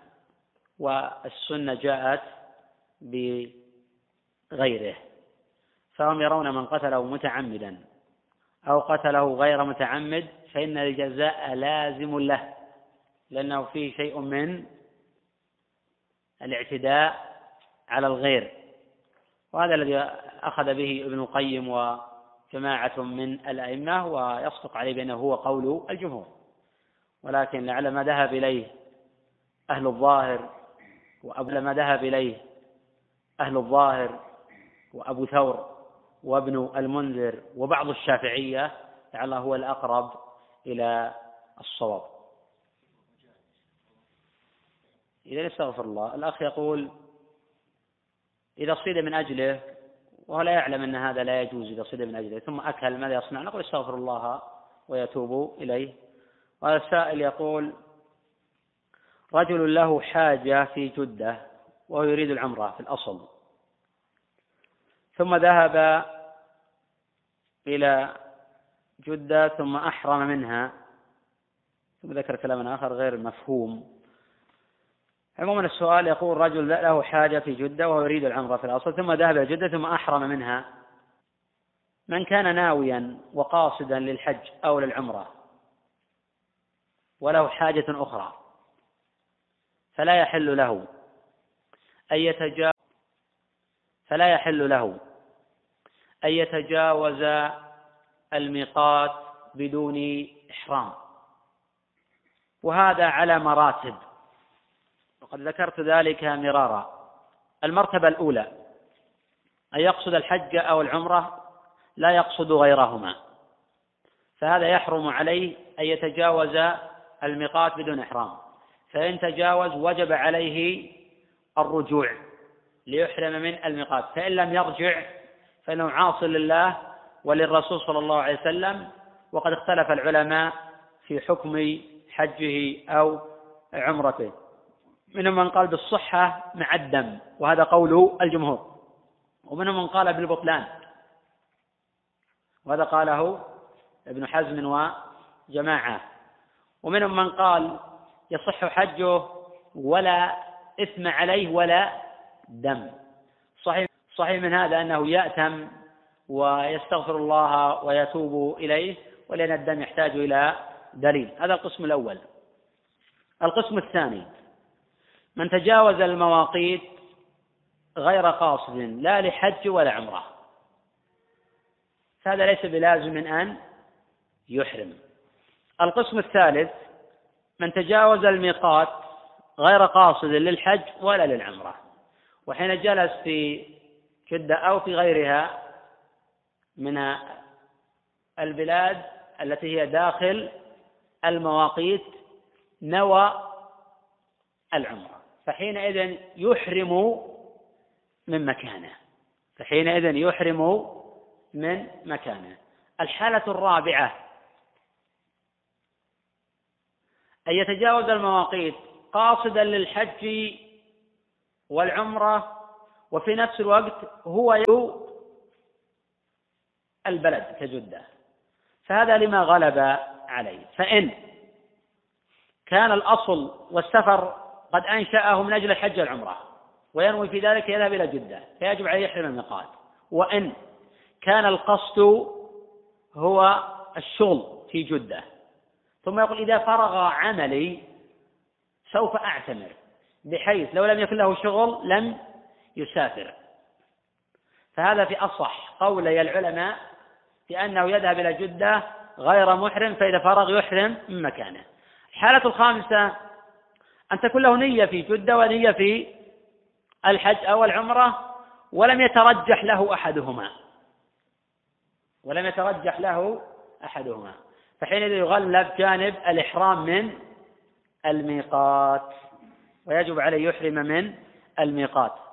والسنة جاءت بغيره فهم يرون من قتله متعمدا أو قتله غير متعمد فإن الجزاء لازم له لأنه فيه شيء من الاعتداء على الغير. وهذا الذي أخذ به ابن القيم وجماعة من الأئمة ويصدق عليه بأنه هو قول الجمهور. ولكن لعل ما ذهب إليه أهل الظاهر وأبو ما ذهب إليه أهل الظاهر وأبو ثور وابن المنذر وبعض الشافعية لعله هو الأقرب إلى الصواب. إذا استغفر الله الأخ يقول إذا صيد من أجله وهو لا يعلم أن هذا لا يجوز إذا صيد من أجله ثم أكل ماذا يصنع؟ نقول استغفر الله ويتوب إليه. وهذا السائل يقول رجل له حاجة في جدة وهو يريد العمرة في الأصل. ثم ذهب إلى جدة ثم أحرم منها. ثم ذكر كلاما آخر غير مفهوم عموما السؤال يقول رجل له حاجة في جدة وهو يريد العمرة في الأصل ثم ذهب إلى جدة ثم أحرم منها. من كان ناويا وقاصدا للحج أو للعمرة؟ وله حاجة أخرى. فلا يحل له أن يتجاوز فلا يحل له أن يتجاوز الميقات بدون إحرام. وهذا على مراتب. وقد ذكرت ذلك مرارا. المرتبة الأولى أن يقصد الحج أو العمرة لا يقصد غيرهما. فهذا يحرم عليه أن يتجاوز الميقات بدون إحرام. فإن تجاوز وجب عليه الرجوع ليحرم من الميقات. فإن لم يرجع فإنه عاص لله وللرسول صلى الله عليه وسلم وقد اختلف العلماء في حكم حجه أو عمرته. منهم من قال بالصحة مع الدم وهذا قول الجمهور. ومنهم من قال بالبطلان. وهذا قاله ابن حزم وجماعة. ومنهم من قال يصح حجه ولا إثم عليه ولا دم. صحيح من هذا أنه يأتم ويستغفر الله ويتوب إليه ولأن الدم يحتاج إلى دليل. هذا القسم الأول. القسم الثاني. من تجاوز المواقيت غير قاصد لا لحج ولا عمرة. فهذا ليس بلازم أن يحرم. القسم الثالث. من تجاوز الميقات غير قاصد للحج ولا للعمرة. وحين جلس في جدة أو في غيرها من البلاد التي هي داخل المواقيت نوى العمرة. فحينئذ يحرم من مكانه. فحينئذ يحرم من مكانه. الحالة الرابعة أن يتجاوز المواقيت قاصدا للحج والعمرة وفي نفس الوقت هو البلد كجدة. فهذا لما غلب عليه. فإن كان الأصل والسفر قد أنشأه من أجل الحج والعمرة وينوي في ذلك يذهب إلى جدة فيجب عليه يحرم الميقات. وإن كان القصد هو الشغل في جدة. ثم يقول إذا فرغ عملي سوف أعتمر بحيث لو لم يكن له شغل لم يسافر. فهذا في أصح قولي العلماء بأنه يذهب إلى جدة غير محرم فإذا فرغ يحرم من مكانه. الحالة الخامسة أن تكون له نية في جدة ونية في الحج أو العمرة ولم يترجح له أحدهما. ولم يترجح له أحدهما. فحينئذ يغلب جانب الإحرام من الميقات ويجب عليه يحرم من الميقات.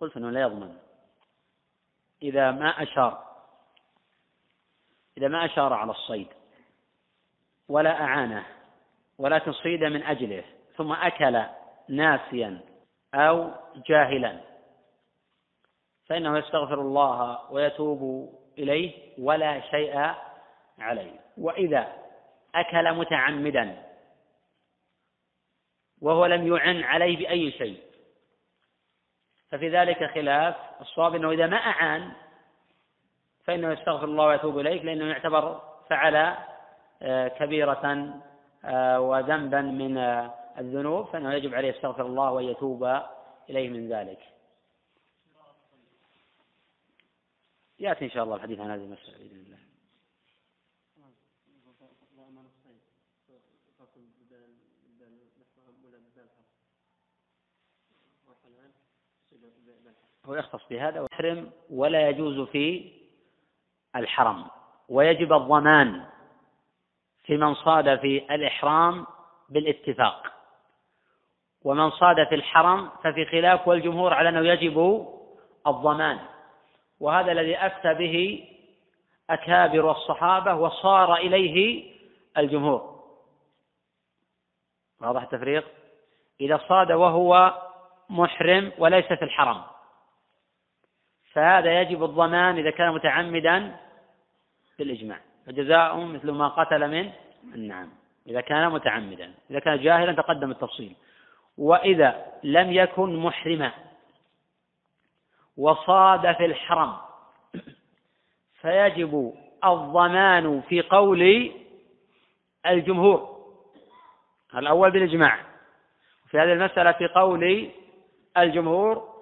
قلت إنه لا يضمن. إذا ما أشار إذا ما أشار على الصيد ولا أعانه ولكن صيد من أجله ثم أكل ناسيا أو جاهلا فإنه يستغفر الله ويتوب إليه ولا شيء عليه. وإذا أكل متعمدا وهو لم يعن عليه بأي شيء ففي ذلك خلاف. الصواب أنه إذا ما أعان فإنه يستغفر الله ويتوب إليه لأنه يعتبر فعل آه، كبيرة آه، وذنبا من آه، الذنوب فإنه يجب عليه يستغفر الله وأن يتوب إليه من ذلك. يأتي إن شاء الله الحديث عن هذه المسألة بإذن الله. هو يختص بهذا ويحرم ولا يجوز في الحرم ويجب الضمان في من صاد في الإحرام بالاتفاق ومن صاد في الحرم ففي خلاف والجمهور على أنه يجب الضمان وهذا الذي أفتى به أكابر الصحابة وصار إليه الجمهور واضح التفريق؟ إذا صاد وهو محرم وليس في الحرم فهذا يجب الضمان إذا كان متعمدا بالإجماع. فجزاء مثل ما قتل من النعم إذا كان متعمدا إذا كان جاهلا تقدم التفصيل. وإذا لم يكن محرما وصاد في الحرم فيجب الضمان في قول الجمهور. الأول بالإجماع. في هذه المسألة في قول الجمهور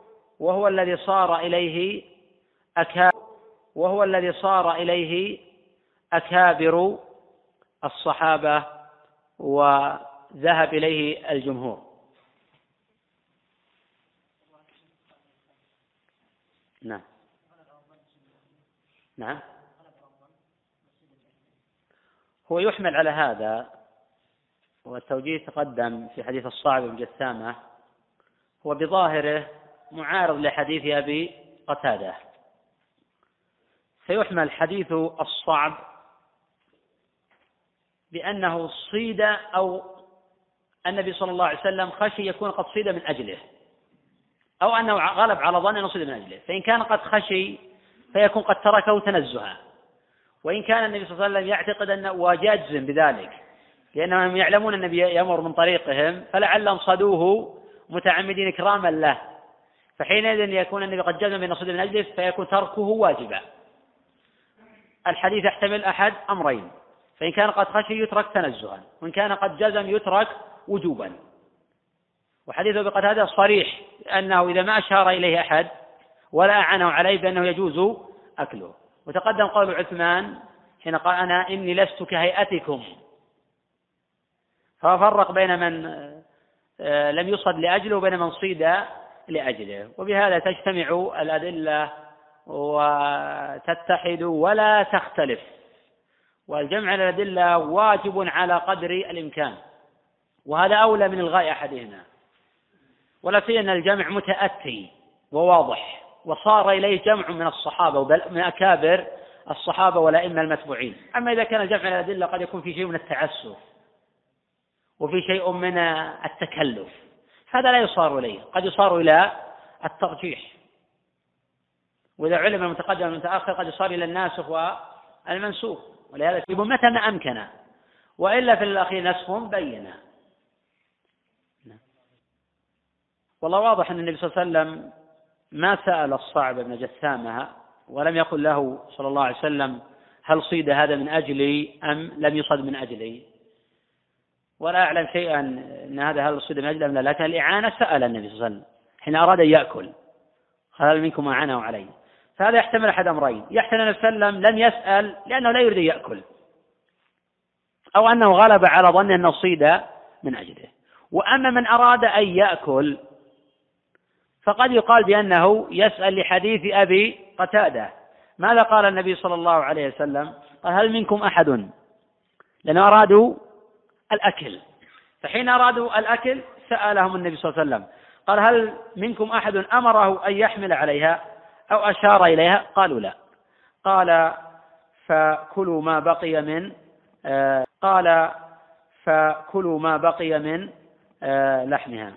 وهو الذي صار إليه أكابر وهو الذي صار إليه أكابر الصحابة وذهب إليه الجمهور. نعم. نعم. هو يحمل على هذا والتوجيه تقدم في حديث الصعب بن جثامة هو بظاهره معارض لحديث أبي قتادة. فيحمل حديث الصعب بأنه صيد أو النبي صلى الله عليه وسلم خشي يكون قد صيد من أجله. أو أنه غلب على ظن أنه صيد من أجله. فإن كان قد خشي فيكون قد تركه تنزها وإن كان النبي صلى الله عليه وسلم يعتقد أنه وجازم بذلك لأنهم يعلمون النبي يمر من طريقهم فلعلهم صدوه متعمدين إكراما له. فحينئذ يكون النبي قد جزم بأن صيد من أجله فيكون تركه واجبا. الحديث يحتمل أحد أمرين. فإن كان قد خشي يترك تنزها وإن كان قد جزم يترك وجوبا. وحديث أبي قتادة صريح أنه إذا ما أشار إليه أحد ولا أعانه عليه بأنه يجوز أكله. وتقدم قول عثمان حين قال أنا إني لست كهيئتكم. ففرق بين من آه، لم يصد لأجله وبين من صيد لأجله. وبهذا تجتمع الأدلة وتتحد ولا تختلف. والجمع الأدلة واجب على قدر الإمكان. وهذا أولى من الغاء أحدهما. ولا سيما أن الجمع متأتي وواضح. وصار إليه جمع من الصحابة من أكابر الصحابة والأئمة المتبوعين. أما إذا كان جمع الأدلة قد يكون في شيء من التعسف. وفي شيء من التكلف. هذا لا يصار إليه. قد يصار إلى الترجيح. وإذا علم المتقدم والمتأخر قد يصار إلى الناسخ والمنسوخ. ولهذا يقول متى ما أمكن. وإلا في الأخير نسخ بينا والله واضح أن النبي صلى الله عليه وسلم ما سأل الصعب بن جثامة ولم يقل له صلى الله عليه وسلم هل صيد هذا من أجلي أم لم يصد من أجلي. ولا أعلم شيئا أن هذا هل صيد من أجلي أم لا لكن الإعانة سأل النبي صلى الله عليه وسلم حين أراد أن يأكل هل منكم أعانه عليه. فهذا يحتمل أحد أمرين يحتمل النبي صلى الله عليه وسلم لم يسأل لأنه لا يريد أن يأكل أو أنه غلب على ظن أنه صيد من أجله. وأما من أراد أن يأكل فقد يقال بأنه يسأل لحديث أبي قتادة. ماذا قال النبي صلى الله عليه وسلم؟ قال هل منكم أحد؟ لأنه أرادوا الأكل. فحين أرادوا الأكل سألهم النبي صلى الله عليه وسلم قال هل منكم أحد أمره أن يحمل عليها أو أشار إليها؟ قالوا لا. قال فكلوا ما بقي من آه قال فكلوا ما بقي من آه لحمها.